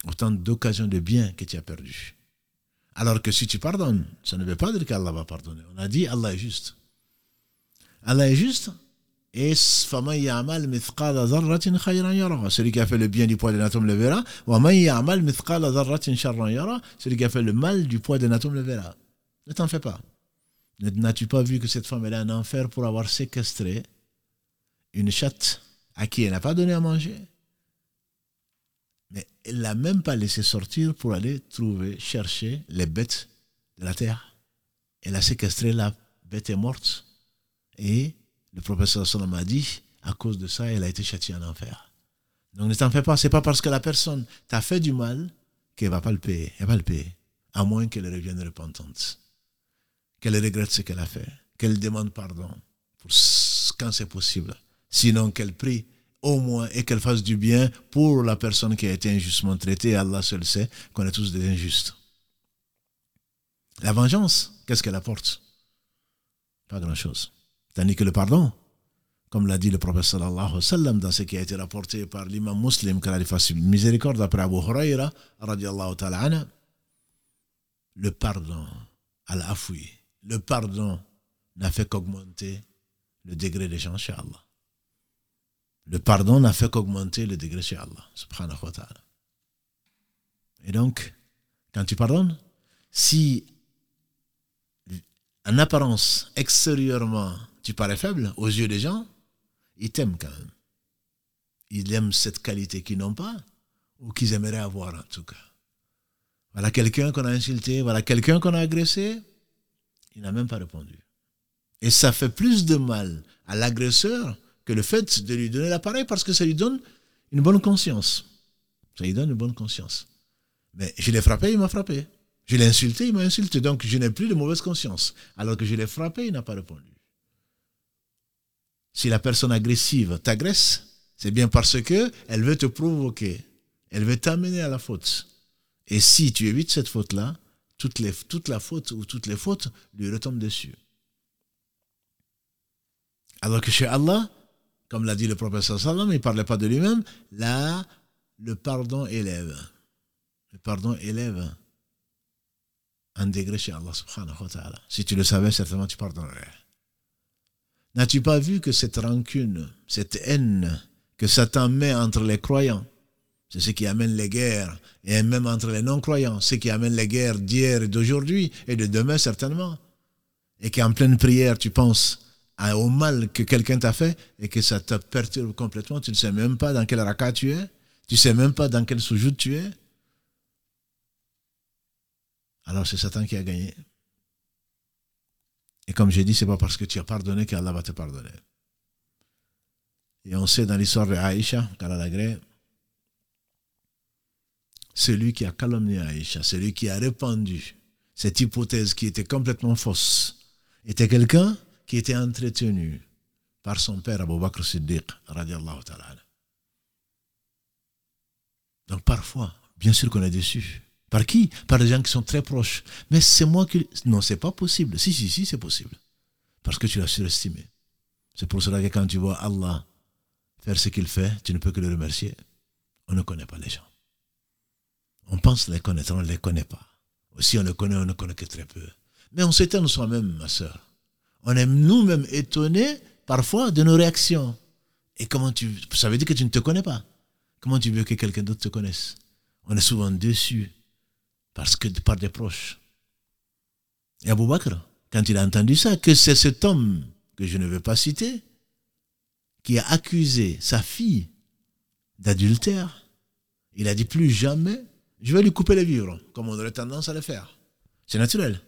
Autant d'occasions de bien que tu as perdu. Alors que si tu pardonnes, ça ne veut pas dire qu'Allah va pardonner. On a dit Allah est juste. Allah est juste. Et celui qui a fait le bien du poids d'un atome le verra. Celui qui a fait le mal du poids d'un atome le verra. Ne t'en fais pas. N'as-tu pas vu que cette femme est en enfer pour avoir séquestré une chatte à qui elle n'a pas donné à manger? Mais elle ne l'a même pas laissé sortir pour aller trouver, chercher les bêtes de la terre. Elle a séquestré la bête est morte. Et le professeur Salam a dit, à cause de ça, elle a été châtiée en enfer. Donc ne t'en fais pas, c'est pas parce que la personne t'a fait du mal qu'elle va pas le payer. Elle va le payer. À moins qu'elle revienne repentante qu'elle regrette ce qu'elle a fait, qu'elle demande pardon pour quand c'est possible. Sinon qu'elle prie au moins et qu'elle fasse du bien pour la personne qui a été injustement traitée. Allah seul sait qu'on est tous des injustes. La vengeance, qu'est-ce qu'elle apporte? Pas grand-chose. Tandis que le pardon, comme l'a dit le prophète sallallahu alayhi wa sallam dans ce qui a été rapporté par l'imam muslim, qu'elle a fasse miséricorde après Abu Huraira, radiallahu ta'ala le pardon, al-afwi, le pardon n'a fait qu'augmenter le degré des gens. Le pardon n'a fait qu'augmenter le degré chez Allah, subhanahu wa ta'ala. Et donc, quand tu pardonnes, si en apparence, extérieurement, tu parais faible aux yeux des gens, ils t'aiment quand même. Ils aiment cette qualité qu'ils n'ont pas ou qu'ils aimeraient avoir en tout cas. Voilà quelqu'un qu'on a insulté, voilà quelqu'un qu'on a agressé, il n'a même pas répondu. Et ça fait plus de mal à l'agresseur que le fait de lui donner l'appareil parce que ça lui donne une bonne conscience. Ça lui donne une bonne conscience. Mais je l'ai frappé, il m'a frappé. Je l'ai insulté, il m'a insulté. Donc je n'ai plus de mauvaise conscience. Alors que je l'ai frappé, il n'a pas répondu. Si la personne agressive t'agresse, c'est bien parce que elle veut te provoquer. Elle veut t'amener à la faute. Et si tu évites cette faute-là, toute la faute ou toutes les fautes lui retombent dessus. Alors que chez Allah, comme l'a dit le professeur sallam, il ne parlait pas de lui-même, là, le pardon élève. Le pardon élève un degré chez Allah subhanahu wa ta'ala. Si tu le savais, certainement tu pardonnerais. N'as-tu pas vu que cette rancune, cette haine que Satan met entre les croyants, c'est ce qui amène les guerres, et même entre les non-croyants, ce qui amène les guerres d'hier et d'aujourd'hui, et de demain certainement. Et qu'en pleine prière, tu penses au mal que quelqu'un t'a fait, et que ça te perturbe complètement, tu ne sais même pas dans quel raka tu es, tu ne sais même pas dans quel soujoud tu es. Alors c'est Satan qui a gagné. Et comme j'ai dit, c'est pas parce que tu as pardonné qu'Allah va te pardonner. Et on sait dans l'histoire de Aïcha, la celui qui a calomnié Aïcha, celui qui a répandu cette hypothèse qui était complètement fausse, était quelqu'un qui était entretenu par son père Abu Bakr Siddiq, radiallahu ta'ala. Donc parfois, bien sûr qu'on est déçu. Par qui? Par des gens qui sont très proches. Mais c'est moi qui... Non, c'est pas possible. Si, si, si, c'est possible. Parce que tu l'as surestimé. C'est pour cela que quand tu vois Allah faire ce qu'il fait, tu ne peux que le remercier. On ne connaît pas les gens. On pense les connaître, on ne les connaît pas. Aussi, on les connaît, on ne connaît que très peu. Mais on s'étonne soi-même, ma soeur. On est nous-mêmes étonnés parfois de nos réactions. Et comment tu. Ça veut dire que tu ne te connais pas. Comment tu veux que quelqu'un d'autre te connaisse? On est souvent déçu parce que par des proches. Et Abou Bakr, quand il a entendu ça, que c'est cet homme que je ne veux pas citer, qui a accusé sa fille d'adultère, il a dit plus jamais, je vais lui couper les vivres, comme on aurait tendance à le faire. C'est naturel.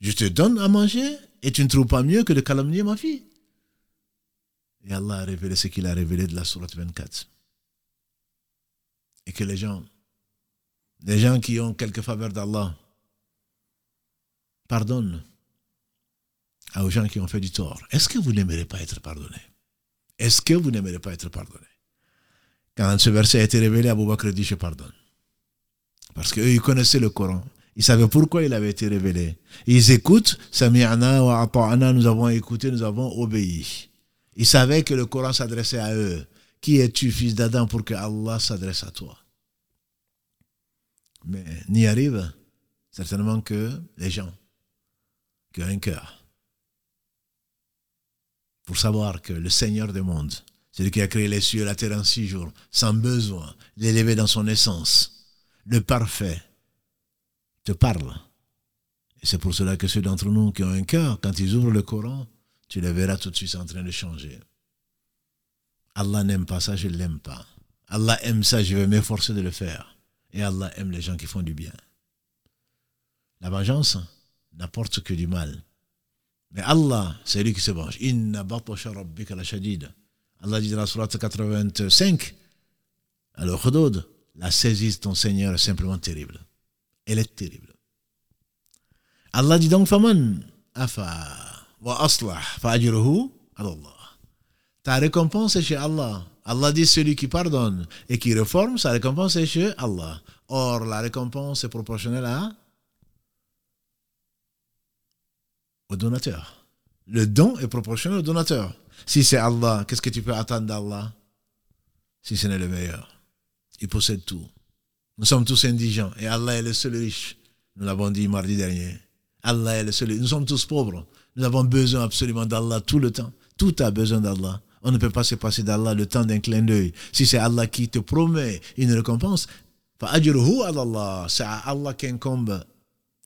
Je te donne à manger et tu ne trouves pas mieux que de calomnier ma fille. Et Allah a révélé ce qu'il a révélé de la Sourate 24. Et que les gens, les gens qui ont quelques faveurs d'Allah, pardonnent aux gens qui ont fait du tort. Est-ce que vous n'aimerez pas être pardonné? Est-ce que vous n'aimerez pas être pardonné? Quand ce verset a été révélé, Abu Bakr dit Je pardonne. Parce qu'eux, ils connaissaient le Coran. Ils savaient pourquoi il avait été révélé. Ils écoutent, Sami'ana wa ata'ana, nous avons écouté, nous avons obéi. Ils savaient que le Coran s'adressait à eux. Qui es-tu, fils d'Adam, pour que Allah s'adresse à toi? Mais n'y arrive certainement que les gens qui ont un cœur. Pour savoir que le Seigneur des mondes, celui qui a créé les cieux et la terre en six jours, sans besoin d'élever dans son essence, le parfait, te parle. Et c'est pour cela que ceux d'entre nous qui ont un cœur, quand ils ouvrent le Coran, tu les verras tout de suite en train de changer. Allah n'aime pas ça, je ne l'aime pas. Allah aime ça, je vais m'efforcer de le faire. Et Allah aime les gens qui font du bien. La vengeance n'apporte que du mal. Mais Allah, c'est lui qui se venge. Inna la shadid. Allah dit dans la sourate 85, alors Khudud, la saisie de ton Seigneur est simplement terrible. Elle est terrible. Allah dit donc, Faman afa wa aslah Allah. Ta récompense est chez Allah. Allah dit celui qui pardonne et qui réforme, sa récompense est chez Allah. Or, la récompense est proportionnelle à au donateur. Le don est proportionnel au donateur. Si c'est Allah, qu'est-ce que tu peux attendre d'Allah? Si ce n'est le meilleur Il possède tout. Nous sommes tous indigents et Allah est le seul riche. Nous l'avons dit mardi dernier. Allah est le seul. Nous sommes tous pauvres. Nous avons besoin absolument d'Allah tout le temps. Tout a besoin d'Allah. On ne peut pas se passer d'Allah le temps d'un clin d'œil. Si c'est Allah qui te promet une récompense, c'est à Allah qui incombe,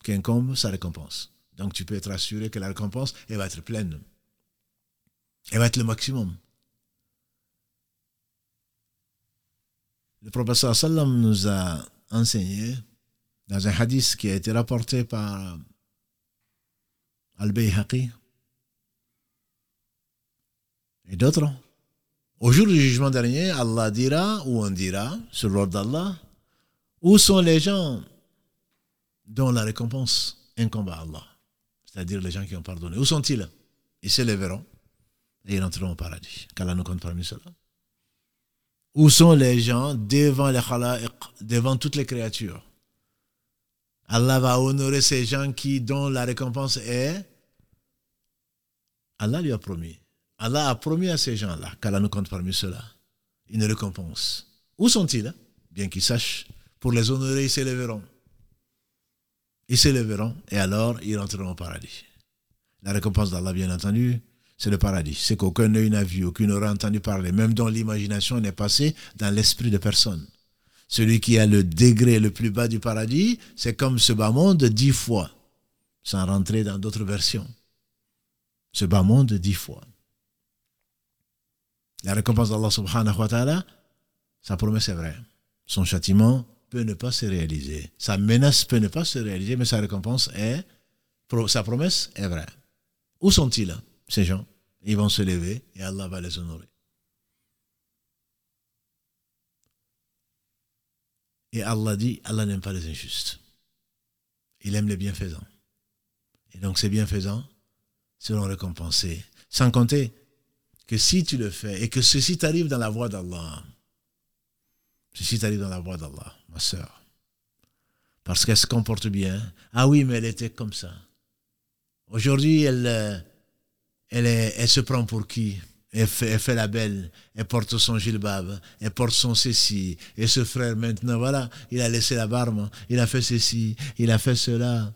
qui incombe sa récompense. Donc tu peux être assuré que la récompense, elle va être pleine. Elle va être le maximum. Le professeur Sallam nous a enseigné dans un hadith qui a été rapporté par Al-Bayhaqi et d'autres. Au jour du jugement dernier, Allah dira, ou on dira, sur l'ordre d'Allah, où sont les gens dont la récompense incombe à Allah? C'est-à-dire les gens qui ont pardonné. Où sont-ils? Ils se lèveront et ils entreront au paradis. Qu'Allah nous compte parmi ceux-là. Où sont les gens devant les devant toutes les créatures? Allah va honorer ces gens qui, dont la récompense est. Allah lui a promis. Allah a promis à ces gens-là, qu'Allah nous compte parmi ceux-là, une récompense. Où sont-ils Bien qu'ils sachent, pour les honorer, ils s'élèveront. Ils s'élèveront et alors ils rentreront au paradis. La récompense d'Allah, bien entendu, c'est le paradis. C'est qu'aucun œil n'a vu, aucun n'aura entendu parler, même dont l'imagination n'est passée dans l'esprit de personne. Celui qui a le degré le plus bas du paradis, c'est comme ce bas monde dix fois, sans rentrer dans d'autres versions. Ce bas monde dix fois. La récompense d'Allah subhanahu wa ta'ala, sa promesse est vraie. Son châtiment peut ne pas se réaliser. Sa menace peut ne pas se réaliser, mais sa récompense est, sa promesse est vraie. Où sont-ils, ces gens Ils vont se lever et Allah va les honorer. Et Allah dit, Allah n'aime pas les injustes. Il aime les bienfaisants. Et donc ces bienfaisants seront récompensés. Sans compter que si tu le fais et que ceci t'arrive dans la voie d'Allah, ceci t'arrive dans la voie d'Allah, ma soeur, parce qu'elle se comporte bien. Ah oui, mais elle était comme ça. Aujourd'hui, elle, elle, se prend pour qui? Elle fait, la belle, elle porte son gilbab, elle porte son ceci. Et ce frère, maintenant, voilà, il a laissé la barbe, il a fait ceci, il a fait cela.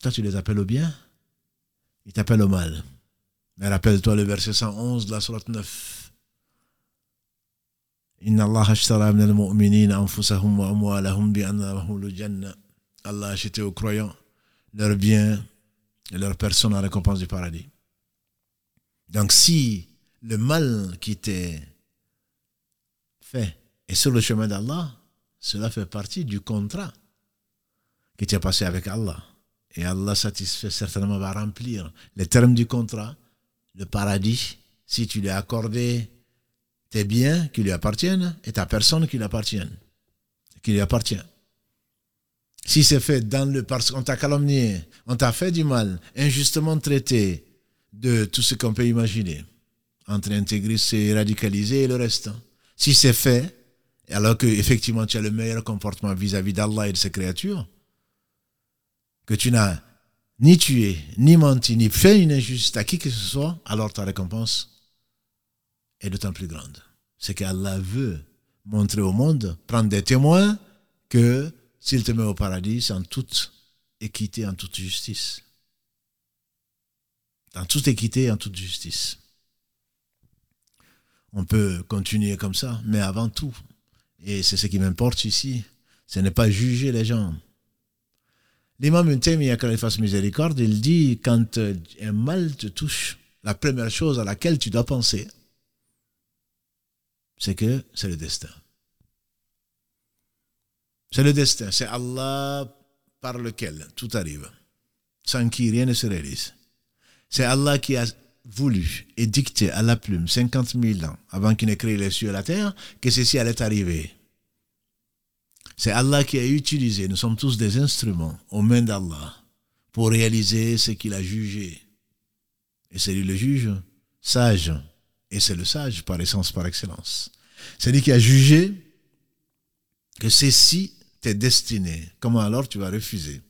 Toi, tu les appelles au bien, ils t'appellent au mal. Mais rappelle-toi le verset 111 de la sourate 9. Inna Allah ashtara min al-mu'minin anfusahum wa amwalahum bi. Allah acheté aux croyants leurs biens et leur personne en récompense du paradis. Donc si le mal qui t'est fait est sur le chemin d'Allah, cela fait partie du contrat tu as passé avec Allah. Et Allah satisfait certainement va remplir les termes du contrat, le paradis, si tu lui as accordé tes biens qui lui appartiennent et ta personne qui lui appartient. Qui lui appartient. Si c'est fait dans le parce qu'on t'a calomnié, on t'a fait du mal, injustement traité de tout ce qu'on peut imaginer, entre intégristes et radicalisés et le reste. Si c'est fait, alors que effectivement tu as le meilleur comportement vis-à-vis d'Allah et de ses créatures, que tu n'as ni tué, ni menti, ni fait une injustice à qui que ce soit, alors ta récompense est d'autant plus grande. C'est qu'Allah veut montrer au monde, prendre des témoins que s'il te met au paradis, en toute équité, en toute justice. En toute équité en toute justice. On peut continuer comme ça, mais avant tout, et c'est ce qui m'importe ici, ce n'est pas juger les gens. L'imam Untemi, quand il fasse miséricorde, il dit quand un mal te touche, la première chose à laquelle tu dois penser, c'est que c'est le destin. C'est le destin, c'est Allah par lequel tout arrive, sans qui rien ne se réalise. C'est Allah qui a voulu et dicté à la plume 50 000 ans avant qu'il n'ait créé les cieux et la terre que ceci allait arriver. C'est Allah qui a utilisé, nous sommes tous des instruments aux mains d'Allah pour réaliser ce qu'il a jugé. Et c'est lui le juge sage. Et c'est le sage par essence, par excellence. C'est lui qui a jugé que ceci t'es destiné, comment alors tu vas refuser?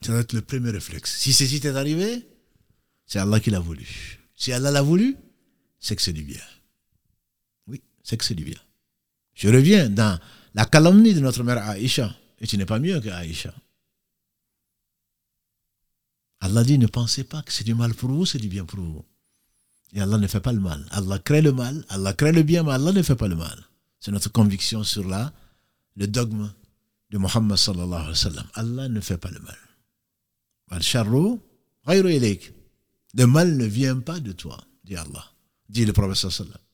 Ça doit être le premier réflexe. Si ceci t'est arrivé, c'est Allah qui l'a voulu. Si Allah l'a voulu, c'est que c'est du bien. Oui, c'est que c'est du bien. Je reviens dans la calomnie de notre mère Aïcha. Et tu n'es pas mieux que Aïcha. Allah dit, ne pensez pas que c'est du mal pour vous, c'est du bien pour vous. Et Allah ne fait pas le mal. Allah crée le mal, Allah crée le bien, mais Allah ne fait pas le mal. C'est notre conviction sur la le dogme de Muhammad sallallahu alayhi wa sallam. Allah ne fait pas le mal. Le mal ne vient pas de toi, dit Allah, dit le prophète sallallahu alayhi wa sallam.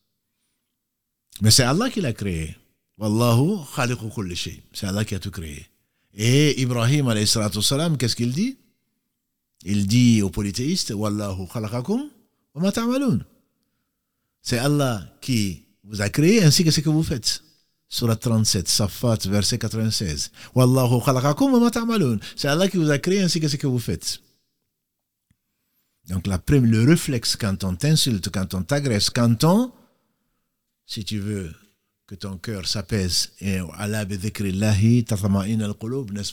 Mais c'est Allah qui l'a créé. Wallahu khaliqu kulli. C'est Allah qui a tout créé. Et Ibrahim alayhi salatu salam, qu'est-ce qu'il dit? Il dit aux polythéistes, Wallahu khalaqakum wa ma ta'malun. C'est Allah qui vous a créé ainsi que ce que vous faites. Surat 37, Safat, verset 96. Wallahu khalaqakum wa. C'est Allah qui vous a créé ainsi que ce que vous faites. Donc la prime, le réflexe quand on t'insulte, quand on t'agresse, quand on, si tu veux que ton cœur s'apaise, et Allah n'est-ce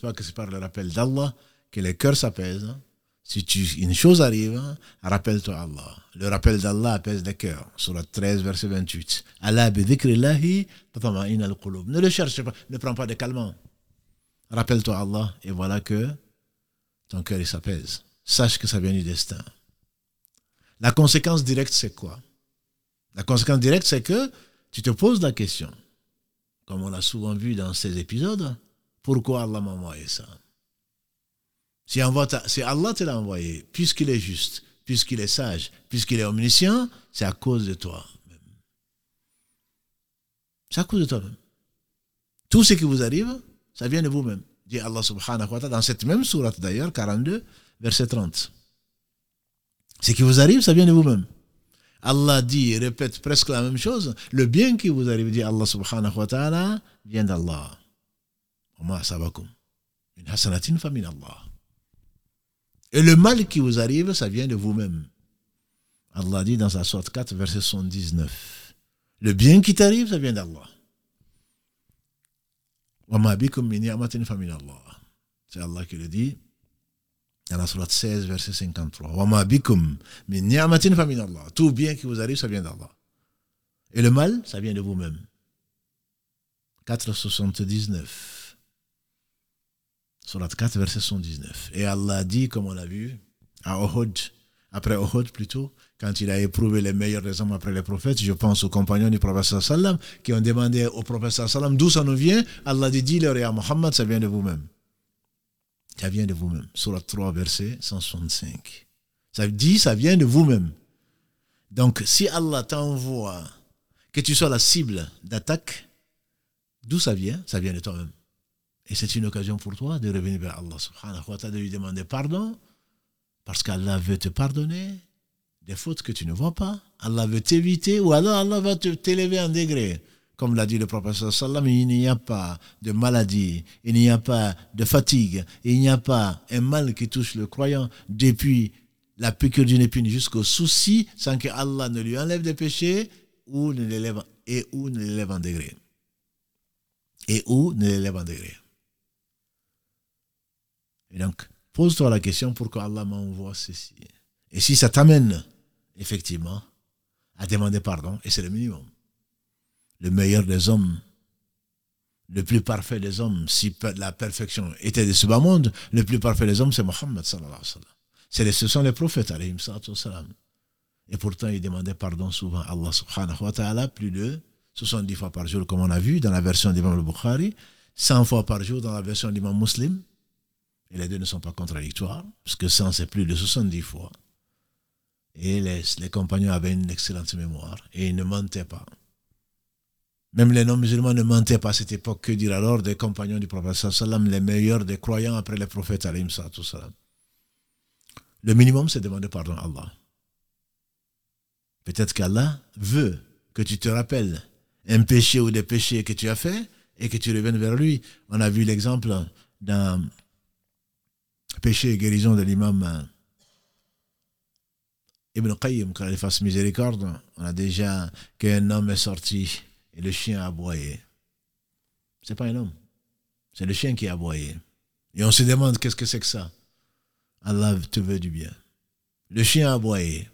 pas que c'est par le rappel d'Allah que le cœur s'apaise. Hein? Si tu, une chose arrive, rappelle-toi Allah. Le rappel d'Allah apaise le cœur. Surat 13, verset 28. Allah Ne le cherche pas, ne prends pas de calmant. Rappelle-toi Allah et voilà que ton cœur s'apaise. Sache que ça vient du destin. La conséquence directe, c'est quoi? La conséquence directe, c'est que tu te poses la question, comme on l'a souvent vu dans ces épisodes, pourquoi Allah m'a envoyé ça? Si, Allah te l'a envoyé, puisqu'il est juste, puisqu'il est sage, puisqu'il est omniscient, c'est à cause de toi. C'est à cause de toi-même. Tout ce qui vous arrive, ça vient de vous-même. Dit Allah subhanahu wa ta'ala dans cette même sourate d'ailleurs, 42, verset 30. Ce qui vous arrive, ça vient de vous-même. Allah dit, répète presque la même chose. Le bien qui vous arrive, dit Allah subhanahu wa ta'ala, vient d'Allah. Et le mal qui vous arrive, ça vient de vous-même. Allah dit dans sa sorte 4, verset 79. Le bien qui t'arrive, ça vient d'Allah. C'est Allah qui le dit dans la sourate 16, verset 53. Tout bien qui vous arrive, ça vient d'Allah. Et le mal, ça vient de vous-même. 479. Sourate 4, verset 119. Et Allah dit, comme on l'a vu, à Ohud, après Ohud plutôt, quand il a éprouvé les meilleurs des hommes après les prophètes, je pense aux compagnons du prophète sallam qui ont demandé au prophète sallam d'où ça nous vient? Allah dit, dis-leur à Muhammad, ça vient de vous-même. Ça vient de vous-même. Surat 3, verset 165. Ça dit, ça vient de vous-même. Donc, si Allah t'envoie que tu sois la cible d'attaque, d'où ça vient? Ça vient de toi-même. Et c'est une occasion pour toi de revenir vers Allah subhanahu wa ta'ala, de lui demander pardon, parce qu'Allah veut te pardonner des fautes que tu ne vois pas. Allah veut t'éviter, ou alors Allah va t'élever en degré. Comme l'a dit le professeur Sallam, il n'y a pas de maladie, il n'y a pas de fatigue, il n'y a pas un mal qui touche le croyant depuis la piqûre d'une épine jusqu'au souci sans que Allah ne lui enlève des péchés ou ne l'élève et ou ne l'élève en degré. Et ou ne l'élève en degré. Et donc, pose-toi la question pourquoi Allah m'envoie ceci? Et si ça t'amène, effectivement, à demander pardon, et c'est le minimum le meilleur des hommes, le plus parfait des hommes, si la perfection était de ce bas monde, le plus parfait des hommes, c'est Mohammed sallallahu alayhi wa sallam. Ce sont les prophètes alayhi sallam. Et pourtant, il demandait pardon souvent à Allah subhanahu wa ta'ala, plus de 70 fois par jour, comme on a vu dans la version d'Imam al-Bukhari, 100 fois par jour dans la version d'Imam Muslim. Et les deux ne sont pas contradictoires, parce que 100 c'est plus de 70 fois. Et les, compagnons avaient une excellente mémoire, et ils ne mentaient pas. Même les non-musulmans ne mentaient pas à cette époque. Que dire alors des compagnons du prophète les meilleurs des croyants après les prophètes alayhim sallam. Le minimum, c'est demander pardon à Allah. Peut-être qu'Allah veut que tu te rappelles un péché ou des péchés que tu as fait et que tu reviennes vers lui. On a vu l'exemple d'un péché et guérison de l'imam euh, Ibn Qayyim, quand il fasse miséricorde. On a déjà qu'un homme est sorti et le chien a aboyé. C'est pas un homme. C'est le chien qui a aboyé. Et on se demande qu'est-ce que c'est que ça? Allah te veut du bien. Le chien a aboyé.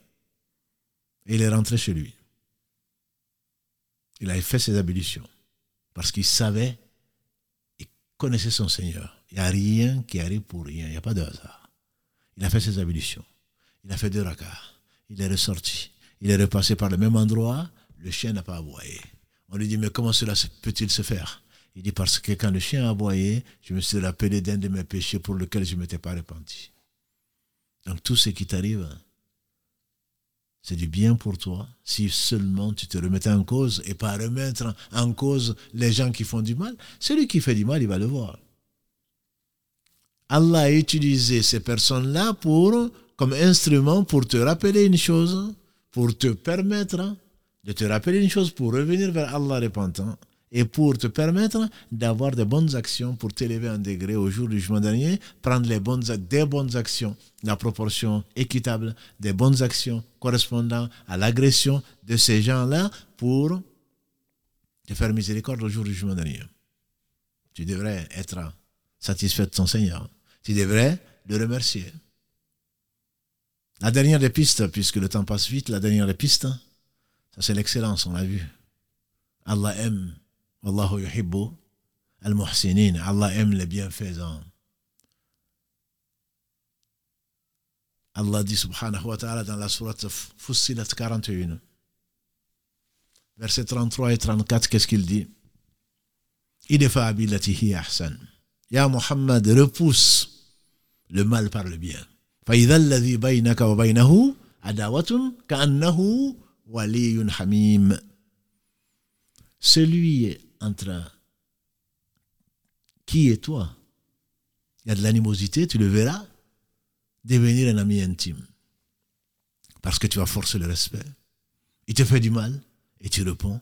Et il est rentré chez lui. Il a fait ses ablutions. Parce qu'il savait, connaissait son Seigneur. Il n'y a rien qui arrive pour rien. Il n'y a pas de hasard. Il a fait ses ablutions. Il a fait deux rakas. Il est ressorti. Il est repassé par le même endroit. Le chien n'a pas aboyé. On lui dit, mais comment cela peut-il se faire? Il dit, parce que quand le chien a aboyé, je me suis rappelé d'un de mes péchés pour lequel je ne m'étais pas repenti. Donc tout ce qui t'arrive, c'est du bien pour toi si seulement tu te remettais en cause et pas remettre en cause les gens qui font du mal. Celui qui fait du mal, il va le voir. Allah a utilisé ces personnes-là pour, comme instrument pour te rappeler une chose, pour te permettre de te rappeler une chose pour revenir vers Allah repentant et pour te permettre d'avoir de bonnes actions pour t'élever un degré au jour du jugement dernier, prendre les bonnes, des bonnes actions, la proportion équitable des bonnes actions correspondant à l'agression de ces gens-là pour te faire miséricorde au jour du jugement dernier. Tu devrais être satisfait de ton Seigneur. Tu devrais le remercier. La dernière des pistes, puisque le temps passe vite, la dernière des pistes, c'est l'excellence, on l'a vu. Allah aime. Wallahu yuhibbu al-muhsinin. Allah aime les bienfaisants. Allah dit subhanahu wa ta'ala dans la sourate Fussilat 41. Versets 33 et 34, qu'est-ce qu'il dit Idfa billatihi ahsan. Ya Muhammad, repousse le mal par le bien. فإذا الذي بينك وبينه عداوة كأنه waliyun hamim. Celui entre qui et toi, il y a de l'animosité, tu le verras devenir un ami intime. Parce que tu vas forcer le respect. Il te fait du mal et tu réponds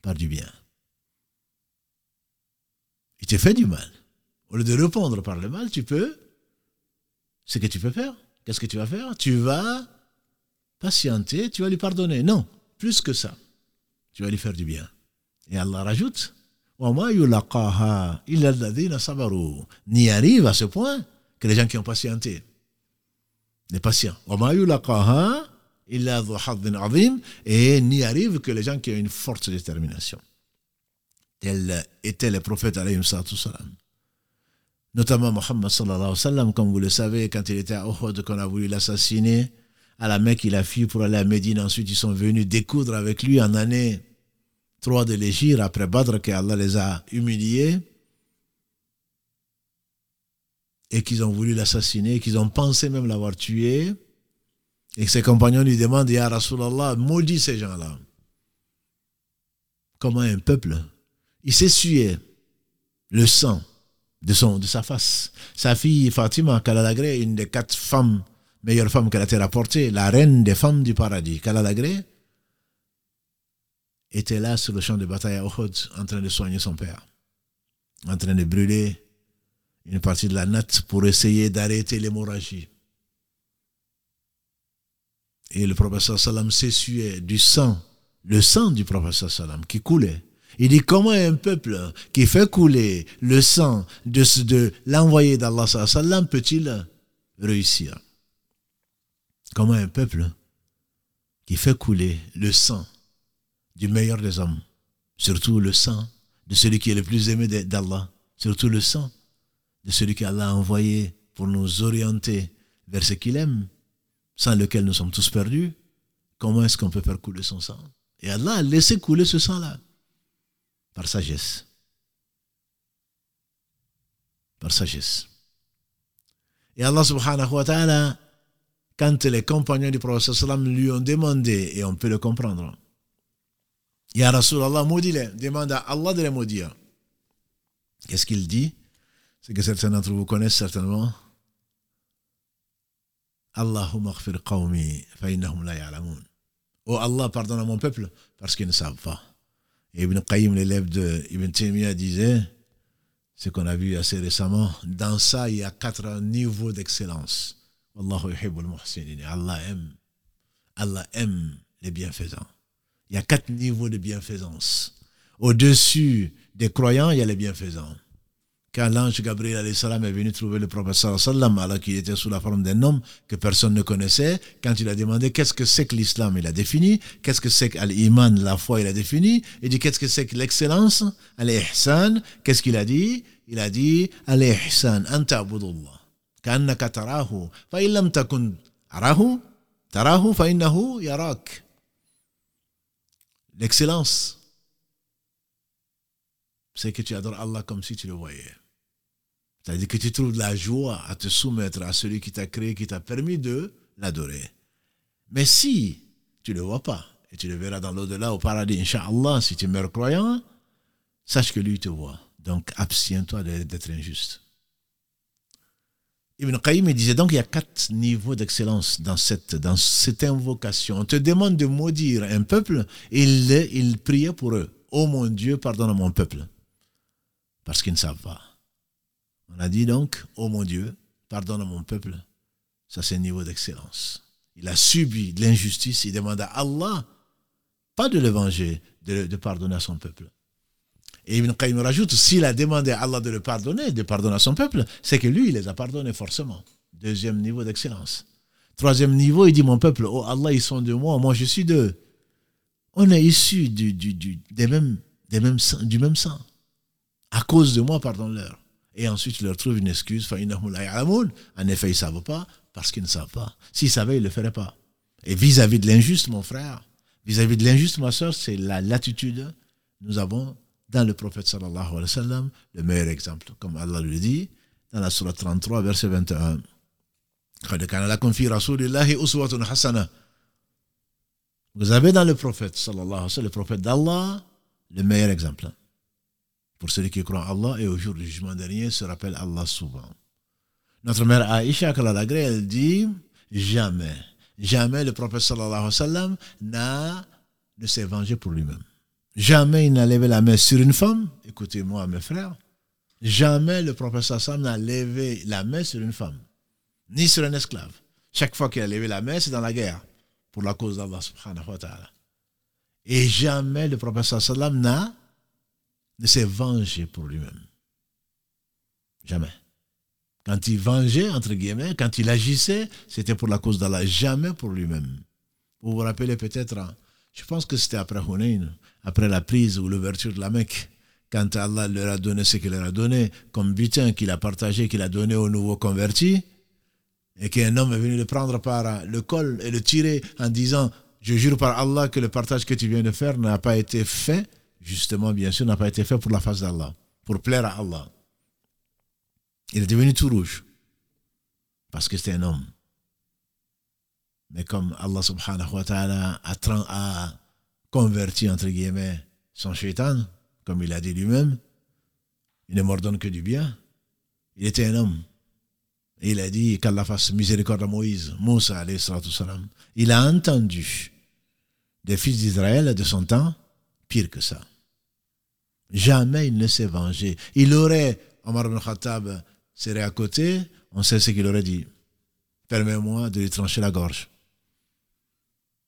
par du bien. Il te fait du mal. Au lieu de répondre par le mal, tu peux. Ce que tu peux faire. Qu'est-ce que tu vas faire? Tu vas patienter, tu vas lui pardonner. Non, plus que ça. Tu vas lui faire du bien. Et Allah rajoute N'y arrive à ce point que les gens qui ont patienté. Les patients. Et n'y arrive que les gens qui ont une forte détermination. Tels étaient les prophètes, notamment Mohammed sallallahu alayhi wa sallam, comme vous le savez, quand il était à Uhud, qu'on a voulu l'assassiner, à la Mecque, il a fui pour aller à Médine. Ensuite, ils sont venus découdre avec lui en année 3 de l'Égypte, après Badr, qu'Allah les a humiliés et qu'ils ont voulu l'assassiner, qu'ils ont pensé même l'avoir tué. Et que ses compagnons lui demandent, Ya Rasulallah, maudit ces gens-là. Comment un peuple, il s'essuyait le sang de, son, de sa face. Sa fille Fatima Kalalagré, une des quatre femmes, meilleures femmes qu'elle a été rapportée, la reine des femmes du paradis, Kalalagré, était là sur le champ de bataille à Uhud en train de soigner son père, en train de brûler une partie de la natte pour essayer d'arrêter l'hémorragie. Et le professeur Salam s'essuyait du sang, le sang du professeur Salam qui coulait. Il dit comment un peuple qui fait couler le sang de, de l'envoyé d'Allah Salam peut-il réussir? Comment un peuple qui fait couler le sang du meilleur des hommes, surtout le sang de celui qui est le plus aimé d'Allah, surtout le sang de celui qu'Allah a envoyé pour nous orienter vers ce qu'il aime, sans lequel nous sommes tous perdus, comment est-ce qu'on peut faire couler son sang? Et Allah a laissé couler ce sang-là, par sagesse. Par sagesse. Et Allah subhanahu wa ta'ala, quand les compagnons du prophète lui ont demandé, et on peut le comprendre, Ya Rasulallah, maudis-les. Demande à Allah de les maudire. Qu'est-ce qu'il dit? C'est que certains d'entre vous connaissent certainement. Allahumma qawmi la ya'lamun. Oh Allah, pardonne à mon peuple parce qu'ils ne savent pas. Et Ibn Qayyim, l'élève de Ibn Taymiyyah, disait, ce qu'on a vu assez récemment, dans ça, il y a quatre niveaux d'excellence. Allah aime. Allah aime les bienfaisants. Il y a quatre niveaux de bienfaisance. Au-dessus des croyants, il y a les bienfaisants. Quand l'ange Gabriel est venu trouver le prophète sallam alors qu'il était sous la forme d'un homme que personne ne connaissait, quand il a demandé qu'est-ce que c'est que l'islam, il a défini, qu'est-ce que c'est que l'iman, la foi, il a défini, il dit qu'est-ce que c'est que l'excellence, al-ihsan, qu'est-ce qu'il a dit? Il a dit al-ihsan, anta abudullah, ka'annaka tarahu, fa takun arahu, tarahu fa innahu yarak. L'excellence, c'est que tu adores Allah comme si tu le voyais. C'est-à-dire que tu trouves de la joie à te soumettre à celui qui t'a créé, qui t'a permis de l'adorer. Mais si tu ne le vois pas, et tu le verras dans l'au-delà, au paradis, Inch'Allah, si tu meurs croyant, sache que lui te voit. Donc abstiens-toi d'être injuste. Ibn Qayyim disait donc il y a quatre niveaux d'excellence dans cette, invocation. On te demande de maudire un peuple il, il priait pour eux. Oh mon Dieu, pardonne à mon peuple. Parce qu'ils ne savent pas. On a dit donc, oh mon Dieu, pardonne à mon peuple. Ça, c'est un niveau d'excellence. Il a subi de l'injustice. Il demande à Allah, pas de l'évangile, de, de pardonner à son peuple. Et Ibn Qayyim rajoute, s'il a demandé à Allah de le pardonner, de pardonner à son peuple, c'est que lui, il les a pardonnés forcément. Deuxième niveau d'excellence. Troisième niveau, il dit, mon peuple, oh Allah, ils sont de moi, moi je suis d'eux. On est issus du, du, des mêmes, des mêmes, du même sang. À cause de moi, pardonne-leur. Et ensuite, il leur trouve une excuse. En effet, ils ne savent pas parce qu'ils ne savent pas. S'ils savaient, ils ne le feraient pas. Et vis-à-vis de l'injuste, mon frère, vis-à-vis -vis de l'injuste, ma soeur, c'est la latitude. Nous avons dans le prophète sallallahu alayhi wa sallam le meilleur exemple, comme Allah le dit dans la surah 33, verset 21. Vous avez dans le prophète sallallahu alayhi wa sallam, le prophète d'Allah, le meilleur exemple. Pour celui qui croit en Allah et au jour du jugement dernier se rappelle Allah souvent. Notre mère Aïcha, elle dit jamais, jamais le prophète sallallahu alayhi wa sallam n'a ne s'est vengé pour lui-même. Jamais il n'a levé la main sur une femme. Écoutez-moi, mes frères. Jamais le prophète Sam n'a levé la main sur une femme, ni sur un esclave. Chaque fois qu'il a levé la main, c'est dans la guerre, pour la cause d'Allah subhanahu wa ta'ala. Et jamais le prophète sallam n'a, ne s'est vengé pour lui-même. Jamais. Quand il vengeait, entre guillemets, quand il agissait, c'était pour la cause d'Allah, jamais pour lui-même. Vous vous rappelez peut-être, hein, je pense que c'était après Hunayn, après la prise ou l'ouverture de la Mecque, quand Allah leur a donné ce qu'il leur a donné, comme butin qu'il a partagé, qu'il a donné aux nouveaux convertis, et qu'un homme est venu le prendre par le col et le tirer en disant Je jure par Allah que le partage que tu viens de faire n'a pas été fait, justement, bien sûr, n'a pas été fait pour la face d'Allah, pour plaire à Allah. Il est devenu tout rouge, parce que c'était un homme. Mais comme Allah subhanahu wa ta'ala a, a converti, entre guillemets, son shaitan, comme il a dit lui-même, il ne m'ordonne que du bien. Il était un homme. Il a dit qu'Allah fasse miséricorde à Moïse, Moussa, salam. Il a entendu des fils d'Israël de son temps pire que ça. Jamais il ne s'est vengé. Il aurait, Omar ibn Khattab serait à côté, on sait ce qu'il aurait dit. Permets-moi de lui trancher la gorge.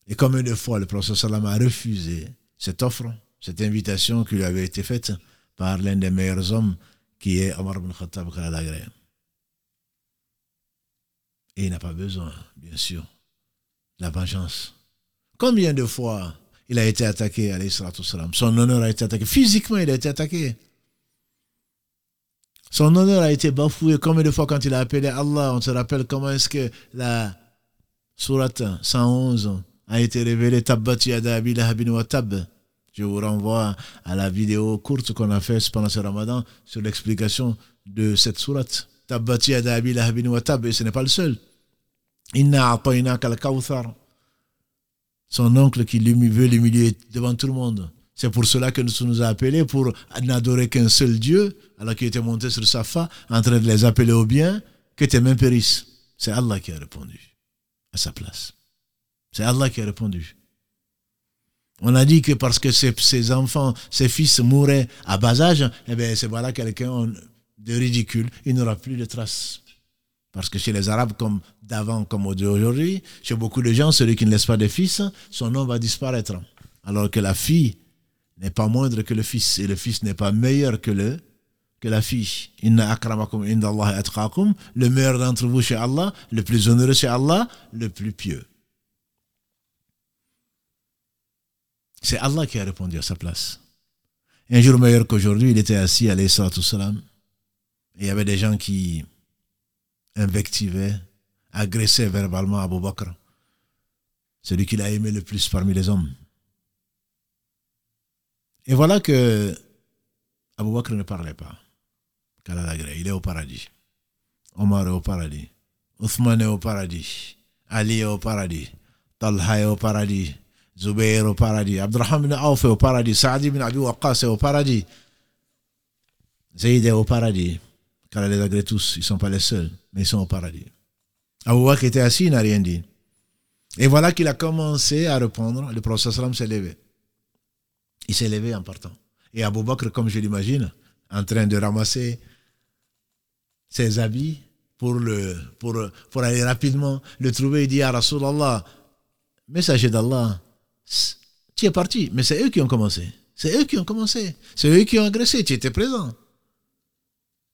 Et comme une fois le prophète sallam a refusé cette offre, cette invitation qui lui avait été faite par l'un des meilleurs hommes qui est Omar ibn Khattab Khaladagré. Et il n'a pas besoin, bien sûr, de la vengeance. Combien de fois il a été attaqué, alayhi salam. Son honneur a été attaqué. Physiquement, il a été attaqué. Son honneur a été bafoué. Combien de fois quand il a appelé Allah, on se rappelle comment est-ce que la sourate 111 a été révélée Tabbat yada wa tab. Je vous renvoie à la vidéo courte qu'on a faite pendant ce ramadan sur l'explication de cette sourate. Tabbat yada wa tab. Et ce n'est pas le seul. Inna a'tainaka al-kawthar son oncle qui veut l'humilier devant tout le monde. C'est pour cela que nous nous a appelés pour n'adorer qu'un seul Dieu, alors qu'il était monté sur sa fa, en train de les appeler au bien, que tes mains périssent. C'est Allah qui a répondu à sa place. C'est Allah qui a répondu. On a dit que parce que ses, enfants, ses fils mouraient à bas âge, eh bien, c'est voilà quelqu'un de ridicule. Il n'aura plus de traces. Parce que chez les Arabes, comme d'avant, comme aujourd'hui, chez beaucoup de gens, celui qui ne laisse pas de fils, son nom va disparaître. Alors que la fille n'est pas moindre que le fils, et le fils n'est pas meilleur que la fille. Inna akramakum Allah le meilleur d'entre vous chez Allah, le plus honoreux chez Allah, le plus pieux. C'est Allah qui a répondu à sa place. un jour meilleur qu'aujourd'hui, il était assis, à salam, et il y avait des gens qui invectivait, agressait verbalement Abu Bakr, celui qu'il a aimé le plus parmi les hommes. Et voilà que Abu Bakr ne parlait pas. Il est au paradis. Omar est au paradis. Othman est au paradis. Ali est au paradis. Talha est au paradis. Zubayr est au paradis. Abdurrahman ibn Auf est au paradis. Saadi ibn Abi Waqqas au paradis. Zayd est au paradis. Car les agrée tous, ils ne sont pas les seuls mais ils sont au paradis. Abu Bakr était assis, il n'a rien dit. Et voilà qu'il a commencé à répondre. Le prophète s'est levé. Il s'est levé en partant. Et Abu Bakr, comme je l'imagine, en train de ramasser ses habits pour, pour aller rapidement le trouver, il dit à Rasulallah, messager d'Allah, tu es parti, mais c'est eux qui ont commencé. C'est eux qui ont commencé. C'est eux qui ont agressé, tu étais présent.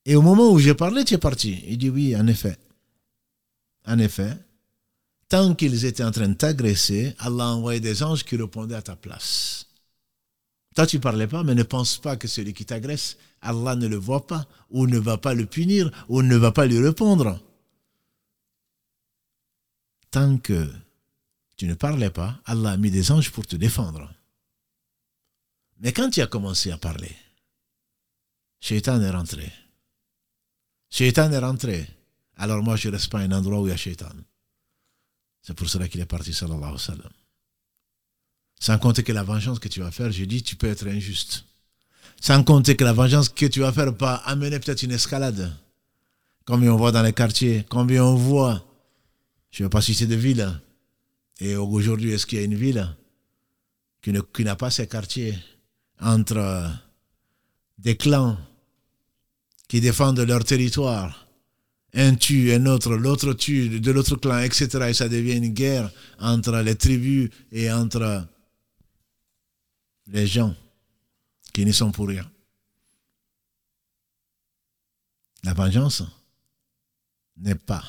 Et au moment où j'ai parlé, tu es parti. Il dit oui, en effet. En effet, tant qu'ils étaient en train de t'agresser, Allah a envoyé des anges qui répondaient à ta place. Toi, tu ne parlais pas, mais ne pense pas que celui qui t'agresse, Allah ne le voit pas, ou ne va pas le punir, ou ne va pas lui répondre. Tant que tu ne parlais pas, Allah a mis des anges pour te défendre. Mais quand tu as commencé à parler, Shaitan est rentré. Shaitan est rentré. Alors moi, je ne reste pas à un endroit où il y a Shaitan. C'est pour cela qu'il est parti, sallallahu alayhi wa sallam. Sans compter que la vengeance que tu vas faire, je dis, tu peux être injuste. Sans compter que la vengeance que tu vas faire va amener peut-être une escalade. Combien on voit dans les quartiers, combien on voit, je ne vais pas citer de ville. Et aujourd'hui, est-ce qu'il y a une ville qui, n'a pas ses quartiers entre des clans qui défendent leur territoire? Un tue un autre, l'autre tue de l'autre clan, etc. Et ça devient une guerre entre les tribus et entre les gens qui n'y sont pour rien. La vengeance n'est pas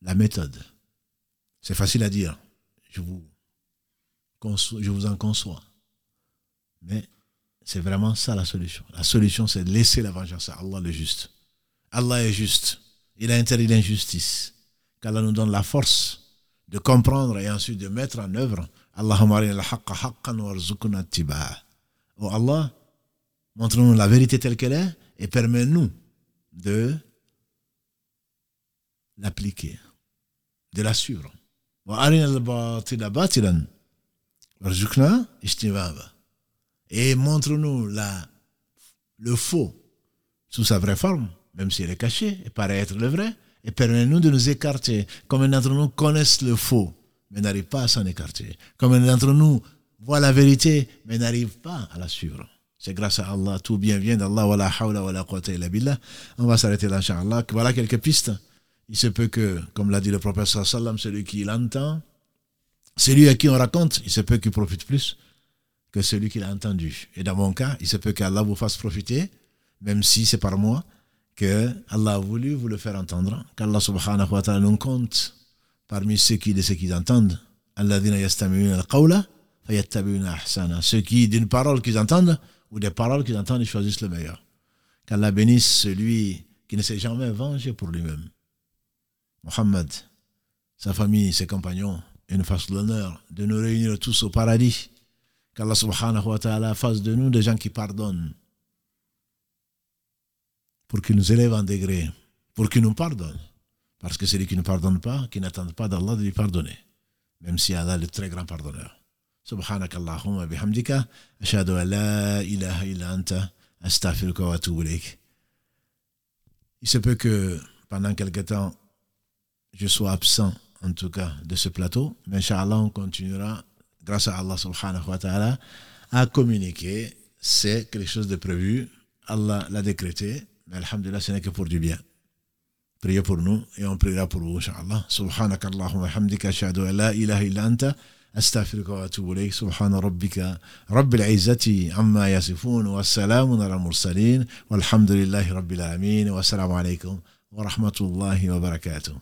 la méthode. C'est facile à dire. Je vous, je vous en conçois. Mais c'est vraiment ça la solution. La solution, c'est de laisser la vengeance à Allah le juste. Allah est juste. Il a interdit l'injustice. Qu'Allah nous donne la force de comprendre et ensuite de mettre en œuvre. Allahumma Oh Allah, montre-nous la vérité telle qu'elle est et permets-nous de l'appliquer, de la suivre. Et montre-nous le faux sous sa vraie forme, même s'il est caché et paraît être le vrai, et permets-nous de nous écarter. Comme d'entre nous connaissent le faux, mais n'arrivent pas à s'en écarter. Comme d'entre nous voient la vérité, mais n'arrivent pas à la suivre. C'est grâce à Allah, tout bien vient d'Allah, wa la hawla wa la quwwata illa. On va s'arrêter là, inshallah. Voilà quelques pistes. Il se peut que, comme l'a dit le prophète sallam, celui qui l'entend, celui à qui on raconte, il se peut qu'il profite plus que celui qui l'a entendu. Et dans mon cas, il se peut qu'Allah vous fasse profiter, même si c'est par moi, que Allah a voulu vous le faire entendre, qu'Allah subhanahu wa ta'ala nous compte parmi ceux qui, de ceux qui entendent. Ceux qui, d'une parole qu'ils entendent, ou des paroles qu'ils entendent, ils choisissent le meilleur. Qu'Allah bénisse celui qui ne s'est jamais vengé pour lui-même. Mohammed, sa famille, ses compagnons, et nous fasse l'honneur de nous réunir tous au paradis. Qu'Allah subhanahu wa ta'ala fasse de nous des gens qui pardonnent. Pour qu'il nous élève en degré. Pour qu'il nous pardonne. Parce que celui qui ne pardonne pas, qui n'attend pas d'Allah de lui pardonner. Même si Allah est le très grand pardonneur. سبحانك اللهم وبحمدك أشهد أن لا إله إلا أنت أستغفرك وأتوب إليك Il se peut que pendant quelque temps, je sois absent, en tout cas, de ce plateau, mais Inch'Allah, on continuera, grâce à Allah subhanahu wa ta'ala, à communiquer. C'est quelque chose de prévu. Allah l'a décrété, mais Alhamdulillah, ce n'est que pour du bien. Priez pour nous et on priera pour vous, Inch'Allah. Subhanak Allahumma hamdika, ashhadu an la ilaha illa anta. أستغفرك وأتوب إليك سبحان ربك رب العزة عما يصفون والسلام على المرسلين والحمد لله رب العالمين والسلام عليكم ورحمة الله وبركاته